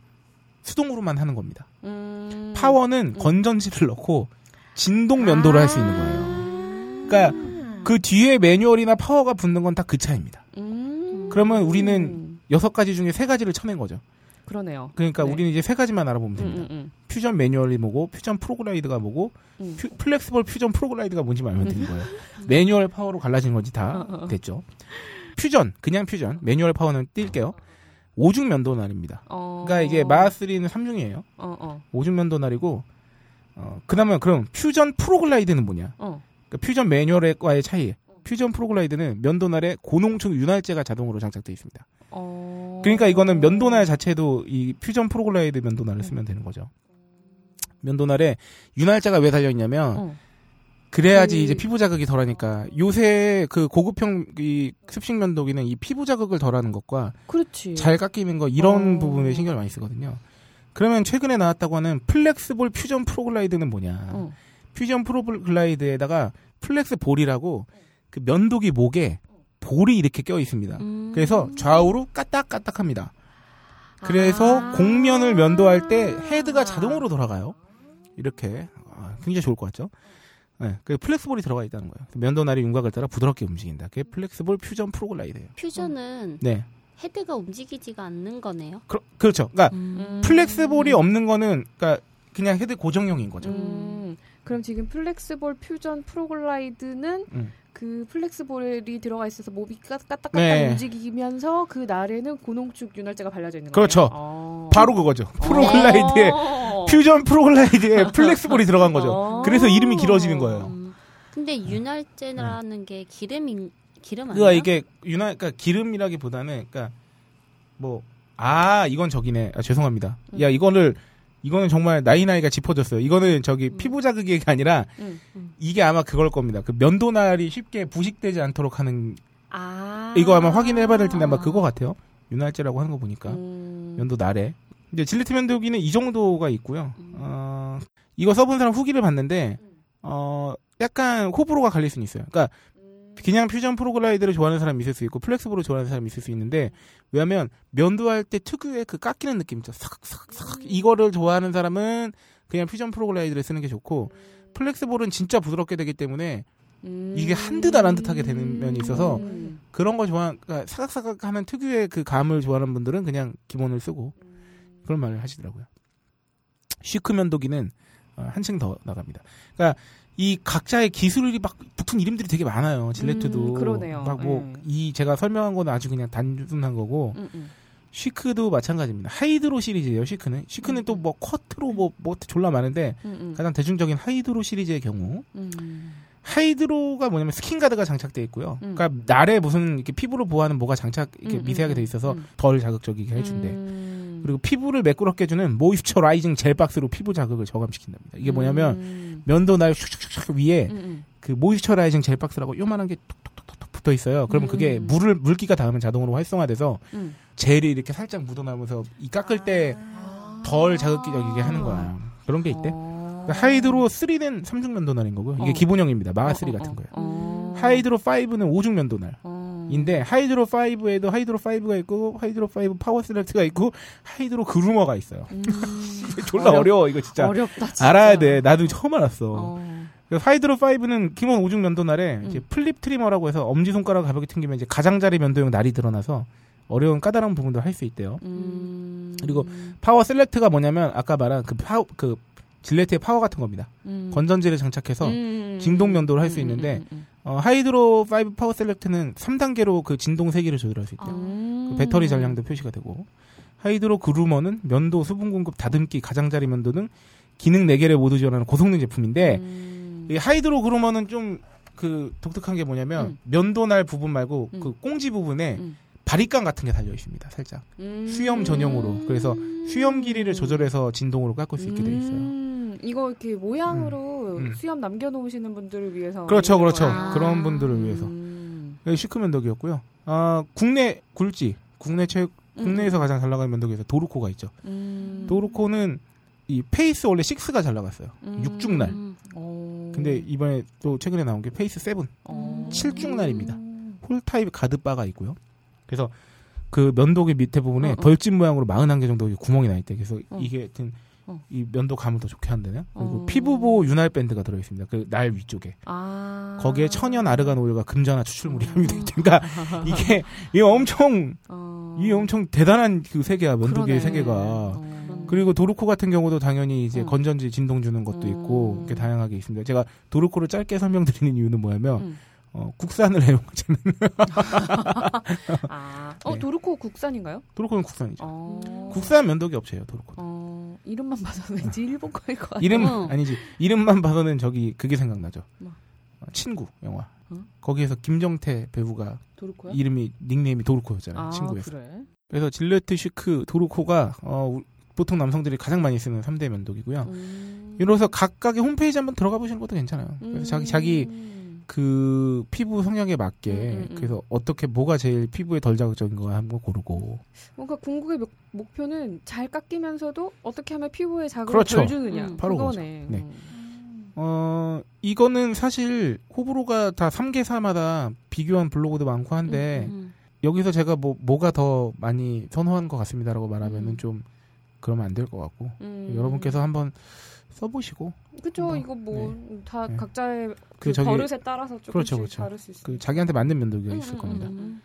수동으로만 하는 겁니다. 음. 파워는 건전지를 넣고 진동 면도를 할수 있는 거예요. 그러니까 그 뒤에 매뉴얼이나 파워가 붙는 건 다 그 차입니다. 음. 그러면 우리는 여섯 가지 중에 세 가지를 쳐낸 거죠. 그러네요. 그러니까 네. 우리는 이제 세 가지만 알아보면 됩니다. 음, 음, 퓨전 매뉴얼이 뭐고, 퓨전 프로글라이드가 뭐고, 음. 퓨- 플렉스볼 퓨전 프로글라이드가 뭔지만 알면 되는 거예요. 매뉴얼 파워로 갈라진 건지 다 어, 어, 어. 됐죠. 퓨전, 그냥 퓨전, 매뉴얼 파워는 뗄게요. 오중 면도날입니다. 어. 그러니까 이게 Mach3는 3중이에요. 어, 어, 오중 면도날이고, 어, 그 다음에 그럼 퓨전 프로글라이드는 뭐냐? 어. 그러니까 퓨전 매뉴얼과의 차이. 퓨전 프로글라이드는 면도날에 고농축 윤활제가 자동으로 장착되어 있습니다. 어. 그러니까 이거는 면도날 자체도 이 퓨전 프로글라이드 면도날을 쓰면 되는 거죠. 면도날에 윤활제가 왜 달려 있냐면 어. 그래야지 그- 이제 피부 자극이 덜하니까 요새 그 고급형 이 습식 면도기는 이 피부 자극을 덜하는 것과 그렇지. 잘 깎이는 거 이런 어. 부분에 신경을 많이 쓰거든요. 그러면 최근에 나왔다고 하는 플렉스볼 퓨전 프로글라이드는 뭐냐? 어. 퓨전 프로글라이드에다가 플렉스 볼이라고 그 면도기 목에 볼이 이렇게 껴 있습니다. 음. 그래서 좌우로 까딱까딱합니다. 그래서 아. 곡면을 면도할 때 헤드가 자동으로 돌아가요. 이렇게 아, 굉장히 좋을 것 같죠? 네, 그 플렉스볼이 들어가 있다는 거예요. 면도날이 윤곽을 따라 부드럽게 움직인다. 그게 플렉스볼 퓨전 프로글라이드예요. 퓨전은 네, 헤드가 움직이지가 않는 거네요. 그, 그렇죠. 그러니까 음. 플렉스볼이 없는 거는 그러니까 그냥 헤드 고정형인 거죠. 음. 그럼 지금 플렉스볼 퓨전 프로글라이드는 음. 그 플렉스볼이 들어가 있어서 몸이 까딱까딱 네. 움직이면서 그 날에는 고농축 윤활제가 발라져 있는 그렇죠. 거예요. 어. 바로 그거죠. 프로글라이드에 어. 퓨전 프로글라이드에 플렉스볼이 들어간 거죠. 어. 그래서 이름이 길어지는 거예요. 음. 근데 윤활제라는 게 기름인 기름 아니야? 그러니까 이게 윤활 그러니까 기름이라기보다는 그러니까 뭐 아 이건 저기네. 아, 죄송합니다. 음. 야 이거를 이거는 정말 나이 나이가 짚어졌어요. 이거는 저기 피부 자극이 아니라 음, 음. 이게 아마 그걸 겁니다. 그 면도날이 쉽게 부식되지 않도록 하는 아. 이거 아마 확인을 해봐야 될 텐데 아마 그거 같아요. 윤활제라고 하는 거 보니까 음. 면도 나래. 이제 질레트 면도기는 이 정도가 있고요. 어, 이거 써본 사람 후기를 봤는데 어, 약간 호불호가 갈릴 수는 있어요. 그러니까 그냥 퓨전 프로글라이드를 좋아하는 사람이 있을 수 있고 플렉스볼을 좋아하는 사람이 있을 수 있는데 왜냐하면 면도할 때 특유의 그 깎이는 느낌 있죠. 삭삭삭 이거를 좋아하는 사람은 그냥 퓨전 프로글라이드를 쓰는 게 좋고 플렉스볼은 진짜 부드럽게 되기 때문에 음. 이게 한듯 안 한 듯 하게 되는 면이 있어서 음. 그런 거 좋아, 그러니까 사각사각 하는 특유의 그 감을 좋아하는 분들은 그냥 기본을 쓰고 그런 말을 하시더라고요. 시크 면도기는 어, 한층 더 나갑니다. 그러니까 이 각자의 기술이 막 붙은 이름들이 되게 많아요. 질레트도 음, 그러네요. 막 뭐이 네. 제가 설명한 거는 아주 그냥 단순한 거고 음, 음. 시크도 마찬가지입니다. 하이드로 시리즈예요. 시크는 시크는 또 뭐 쿼트로 뭐뭐 졸라 많은데 음, 음. 가장 대중적인 하이드로 시리즈의 경우 음. 하이드로가 뭐냐면 스킨 가드가 장착돼 있고요. 음. 그러니까 날에 무슨 이렇게 피부를 보호하는 뭐가 장착 이렇게 음, 미세하게 음, 돼 있어서 음. 덜 자극적이게 해준대. 음. 그리고 피부를 매끄럽게 해주는 moisturizing 젤 박스로 피부 자극을 저감시킨답니다. 이게 뭐냐면 음. 면도 날 슉슉슉 위에 음, 음. 그 moisturizing 젤 박스라고 요만한 게 톡톡톡톡 붙어 있어요. 그러면 음. 그게 물을 물기가 닿으면 자동으로 활성화돼서 음. 젤이 이렇게 살짝 묻어나면서 이 깎을 때 덜 자극적이게 하는 거야. 그런 게 있대. 어. 그러니까 하이드로 3는 삼중 면도날인 거고요. 이게 어. 기본형입니다. 마하 3 어, 어, 같은 거예요. 어. 하이드로 5는 오중 면도날. 어. 인데 Hydro 5에도 Hydro 5가 있고 Hydro 5 Power Select가 있고 Hydro Groomer가 있어요. 음. 졸라 어려- 어려워 이거 진짜. 어렵다 진짜. 알아야 돼. 나도 처음 알았어. 어. 그래서 Hydro 5는 기본 오중 면도 날에 이제 음. flip trimmer라고 해서 엄지 손가락 가볍게 튕기면 이제 가장자리 면도용 날이 드러나서 어려운 까다로운 부분도 할 수 있대요. 음. 그리고 Power Select가 뭐냐면 아까 말한 그 파워 그 질레트의 파워 같은 겁니다. 음. 건전지를 장착해서 음. 진동 면도를 할수 음, 있는데 음, 음, 어, Hydro 5 Power Select는 3단계로 그 진동 세기를 조절할 수 있대요. 음. 그 배터리 잔량도 표시가 되고 Hydro Groomer는 면도, 수분 공급, 다듬기, 가장자리 면도 등 기능 4개를 모두 지원하는 고성능 제품인데 음. 이 Hydro Groomer는 좀 그 독특한 게 뭐냐면 음. 면도 날 부분 말고 음. 그 꽁지 부분에 음. 바리깡 같은 게 달려 있습니다. 살짝 음. 수염 전용으로 그래서 수염 길이를 조절해서 진동으로 깎을 수 있게 돼 있어요. 음. 이거 이렇게 모양으로 음. 음. 수염 남겨놓으시는 분들을 위해서 그렇죠, 있는 그렇죠. 거야. 그런 분들을 위해서. 음. 여기 시크 면도기였고요. 아 국내 굴지 국내 최 국내에서 가장 잘 나가는 면도기에서 도르코가 있죠. 음. 도르코는 이 Pace 원래 6가 잘 나갔어요. 음. 6중날. 어. 근데 이번에 또 최근에 나온 게 Pace 7. 어. 7중날입니다. hole 타입 guard bar가 있고요. 그래서 그 면도기 밑에 부분에 어, 어. 벌집 모양으로 41개 정도 구멍이 나 있대. 그래서 어. 이게 하여튼 어. 이 면도 감을 더 좋게 한다네요. 그리고 어. 피부 보호 윤활 밴드가 들어 있습니다. 그 날 위쪽에. 아. 거기에 천연 아르간 오일과 금잔화 추출물이 함유돼 있대. 그러니까 이게 이게 엄청 어. 이게 엄청 대단한 그 세계야 면도기의. 세계가. 어. 그리고 도르코 같은 경우도 당연히 이제 어. 건전지 진동 주는 것도 있고 음. 이렇게 다양하게 있습니다. 제가 도르코를 짧게 설명드리는 이유는 뭐냐면 음. 어, 국산을 애용하자는 아. 어 네. 도르코 국산인가요? 도르코는 국산이죠. 어. 국산 면도기 업체예요, 도르코. 어. 이름만 봐서 왠지 일본 거일 것 같아. 이름 어. 아니지. 이름만 봐서는 저기 그게 생각나죠. 뭐? 어, 친구 영화. 어? 거기에서 김정태 배우가 도르코요? 이름이 닉네임이 도르코였잖아요. 아, 친구에서. 그래. 그래서 질레트 시크 도르코가 어, 우- 보통 남성들이 가장 많이 쓰는 3대 면도기고요. 음. 이로서 각각의 홈페이지 한번 들어가 보시는 것도 괜찮아요. 그래서 자기 자기 음. 그 피부 성향에 맞게 음, 음, 음. 그래서 어떻게 뭐가 제일 피부에 덜 자극적인 거 한번 고르고 뭔가 궁극의 목, 목표는 잘 깎이면서도 어떻게 하면 피부에 자극을 그렇죠. 덜 주느냐. 음. 바로 그거네. 그거죠. 네. 음. 어 이거는 사실 호불호가 다 3개사마다 비교한 블로그도 많고 한데 음. 여기서 제가 뭐 뭐가 더 많이 선호한 것 같습니다라고 말하면은 음. 좀 그러면 안 될 것 같고 음. 여러분께서 한번 써보시고 그쵸 뭐, 이거 뭐다 네. 각자의 그, 그 저기 버릇에 따라서 조금씩 그렇죠, 그렇죠. 다를 수 있어요. 그 자기한테 맞는 면도기가 음, 있을 음, 겁니다. 음.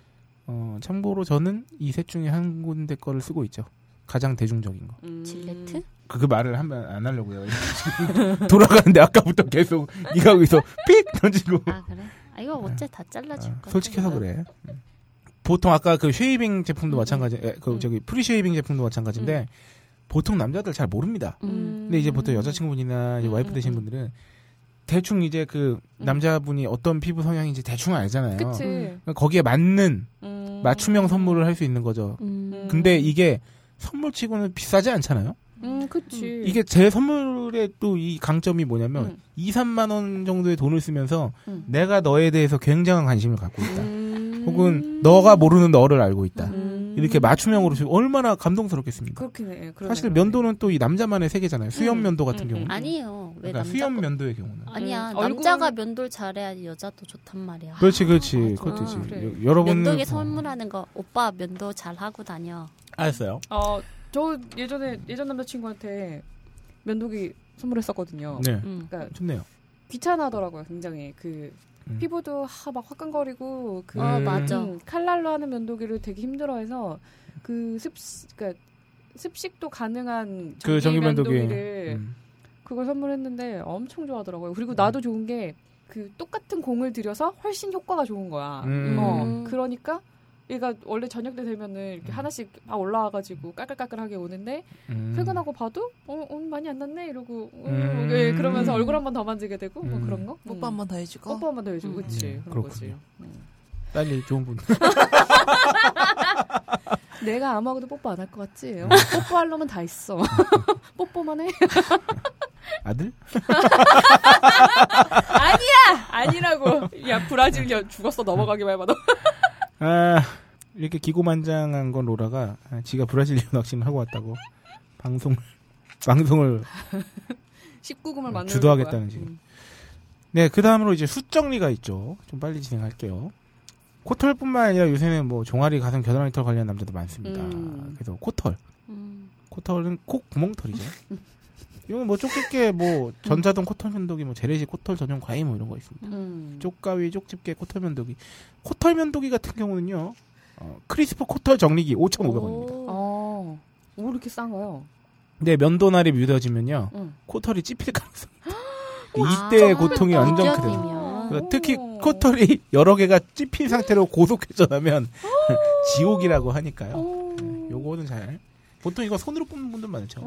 어 참고로 저는 이 셋 중에 한 군데 거를 쓰고 있죠. 가장 대중적인 거. 음. 질레트? 그, 그 말을 하면 안 하려고요. 돌아가는데 아까부터 계속 네가 여기서 삑 던지고 아 그래? 아 이거 어째 다 잘라줄 아, 거야. 솔직해서 그래. 음. 보통 아까 그 shaving 제품도 음. 마찬가지, 에, 그 음. 저기 pre shaving 제품도 마찬가지인데 보통 남자들 잘 모릅니다. 음. 근데 이제 보통 여자친구분이나 이제 음, 와이프 음, 되신 음. 분들은 대충 이제 그 음. 남자분이 어떤 피부 성향인지 대충 알잖아요. 그치. 그러니까 거기에 맞는 음. 맞춤형 선물을 할 수 있는 거죠. 음. 근데 이게 선물치고는 비싸지 않잖아요. 음, 그치. 이게 제 선물의 또 이 강점이 뭐냐면 음. 2, 3만 원 정도의 돈을 쓰면서 음. 내가 너에 대해서 굉장한 관심을 갖고 있다. 음. 혹은 너가 모르는 너를 알고 있다. 음. 이렇게 맞춤형으로 주면 얼마나 감동스럽겠습니까? 그렇긴 해. 그러네, 사실. 면도는 또 이 남자만의 세계잖아요. 수염 음, 면도 같은 음, 경우는. 음. 아니에요. 왜 그러니까 남자 수염 면도의 경우는. 아니야. 음, 남자가 면도를 잘해야지 여자도 좋단 말이야. 그렇지, 그렇지. 맞아. 그것도지. 그래. 여- 여러분 면도기 선물하는 거 오빠 면도 잘 하고 다녀. 알았어요. 어, 저 예전에 예전 남자친구한테 면도기 선물했었거든요. 네, 음. 그러니까 좋네요. 귀찮아하더라고요, 굉장히. 그 음. 피부도 하, 막 화끈거리고 그 어, 음. 맞아. 음, 칼날로 하는 면도기를 되게 힘들어해서 그 습, 그러니까 습식도 가능한 그 전기 면도기. 면도기를 음. 그걸 선물했는데 엄청 좋아하더라고요. 그리고 나도 좋은 게 그 똑같은 공을 들여서 훨씬 효과가 좋은 거야. 음. 어, 그러니까 얘가 원래 저녁 때 되면은 이렇게 음. 하나씩 막 올라와가지고 깔깔깔깔하게 오는데 음. 퇴근하고 봐도 어, 어 많이 안 났네 이러고 어, 음. 예, 그러면서 얼굴 한 번 더 만지게 되고 뭐 음. 그런 거 뽀뽀 한 번 더 해주고. 뽀뽀 한 번 더 해주고 음. 그치 네, 그런 그렇군요. 거지 음. 딸이 좋은 분. 내가 아무하고도 뽀뽀 안 할 것 같지 어, 뽀뽀할 놈은 다 있어 뽀뽀만 해 아들? 아니야 아니라고 야 브라질 년 죽었어 넘어가기만 해봐 너 아, 이렇게 기고만장한 건 로라가 아, 지가 브라질 낚시를 하고 왔다고 방송을 방송을 19금을 만들어 주도하겠다는 지금. 네, 그 다음으로 이제 숫 정리가 있죠. 좀 빨리 진행할게요. 코털뿐만 아니라 요새는 뭐 종아리, 가슴, 겨드랑이 털 관련 남자도 많습니다. 음. 그래서 코털. 음. 코털은 콕 구멍털이죠. 이건 뭐 쪽집게 뭐 전자동 코털 면도기 뭐 재래식 코털 전용 과일 뭐 이런 거 있습니다. 음. 쪽가위, 쪽집게, 코털 면도기. 코털 면도기 같은 경우는요. 어, 크리스퍼 코털 정리기 5,500원입니다. 어, 왜 이렇게 싼 거요? 근데 면도날이 무뎌지면요. 응. 코털이 찝힐 가능성이 이때의 고통이 완전 크대요. 그러니까 특히 코털이 여러 개가 찝힌 상태로 고속해져 나면 지옥이라고 하니까요. 네, 요거는 잘 보통 이거 손으로 뽑는 분들 많죠.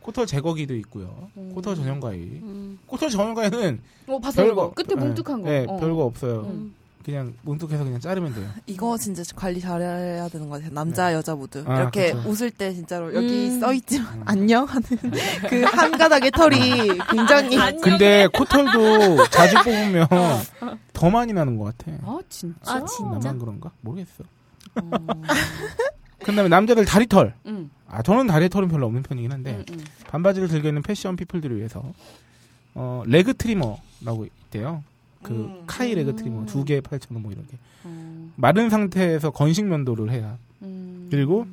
코털 제거기도 있고요. 음. 코털 전용 가위. 음. 코털 전용 가위는 어, 봤어 이거 끝에 뭉툭한 거. 네, 어. 별거 없어요. 음. 그냥 뭉툭해서 그냥 자르면 돼요. 이거 진짜 관리 잘해야 되는 것 같아요. 남자, 여자 모두. 아, 이렇게 그쵸. 웃을 때 진짜로 여기 음. 써 있지만 안녕 하는 그 한 가닥의 털이 굉장히 근데 코털도 자주 뽑으면 더 많이 나는 것 같아. 아 진짜? 아, 진짜? 나만 그런가? 모르겠어. 어. 그 다음에 남자들 다리털. 응. 아, 저는 다리 털은 별로 없는 편이긴 한데, 응, 응. 반바지를 들고 있는 패션 people들을 위해서, 어, leg trimmer라고 있대요. 그, 음. 카이 leg trimmer. 두 개에 8,000원 뭐 이렇게. 어. 마른 상태에서 건식 면도를 해야. 음. 그리고,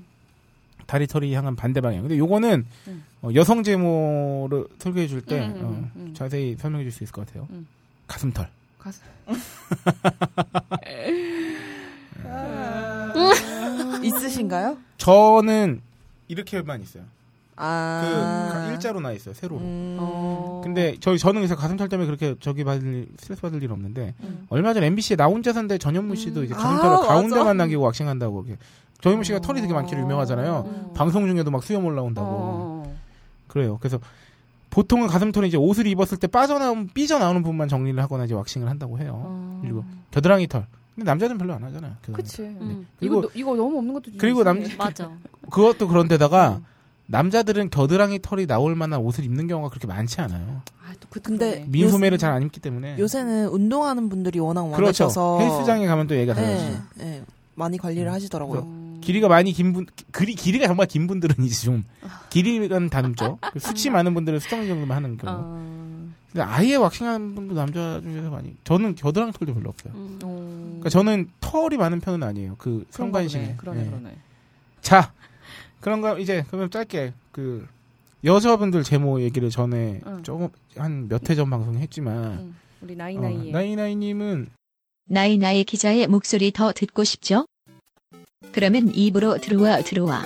다리 털이 향한 반대 방향. 근데 요거는, 음. 어, 여성 제모를 소개해 줄 때, 음, 음, 어, 음. 자세히 설명해 줄 수 있을 것 같아요. 음. 가슴털. 가슴. 있으신가요? 저는 이렇게만 있어요. 아. 그, 일자로 나 있어요, 세로로. 음. 어. 근데 저희 저는 그래서 가슴털 때문에 그렇게 저기 받을 일, 스트레스 받을 일 없는데 음. 얼마 전 MBC에 나 혼자 산다의 전현무 씨도 이제 아, 가슴털을 맞아. 가운데만 남기고 왁싱한다고 이렇게 전현무 씨가 털이 되게 많기로 유명하잖아요. 음. 방송 중에도 막 수염 올라온다고 어. 그래요. 그래서 보통은 가슴털이 이제 옷을 입었을 때 빠져나온 삐져 나오는 부분만 정리를 하거나 이제 왁싱을 한다고 해요. 어. 그리고 겨드랑이 털. 근데 남자들은 별로 안 하잖아요. 그치. 털. 음. 이거 그리고 너- 이거 너무 없는 것도 그리고 남-. 맞아. 그것도 그런데다가 남자들은 겨드랑이 털이 나올 만한 옷을 입는 경우가 그렇게 많지 않아요. 아, 또 그, 근데 그러네. 민소매를 잘 안 입기 때문에. 요새는 운동하는 분들이 워낙 그렇죠. 많으셔서 헬스장에 가면 또 얘가 달라지죠. 네, 네, 많이 관리를 하시더라고요. 어. 길이가 많이 긴 분, 길이, 길이가 정말 긴 분들은 이제 좀, 길이는 다듬죠. 그 수치 많은 분들은 수정 정도만 하는 경우. 어. 근데 아예 왁싱하는 분도 남자 중에서 많이, 저는 겨드랑이 털도 별로 없어요. 음. 어. 그러니까 저는 털이 많은 편은 아니에요. 그 보네. 상반신에. 그러네, 예. 그러네. 자, 그런가 이제 그러면 짧게 그 여자분들 제모 얘기를 전에 응. 조금 한 몇 회 전 방송했지만 응. 우리 나이나이 어, 나이나이님은 나이나이 기자의 목소리 더 듣고 싶죠? 그러면 입으로 들어와 들어와.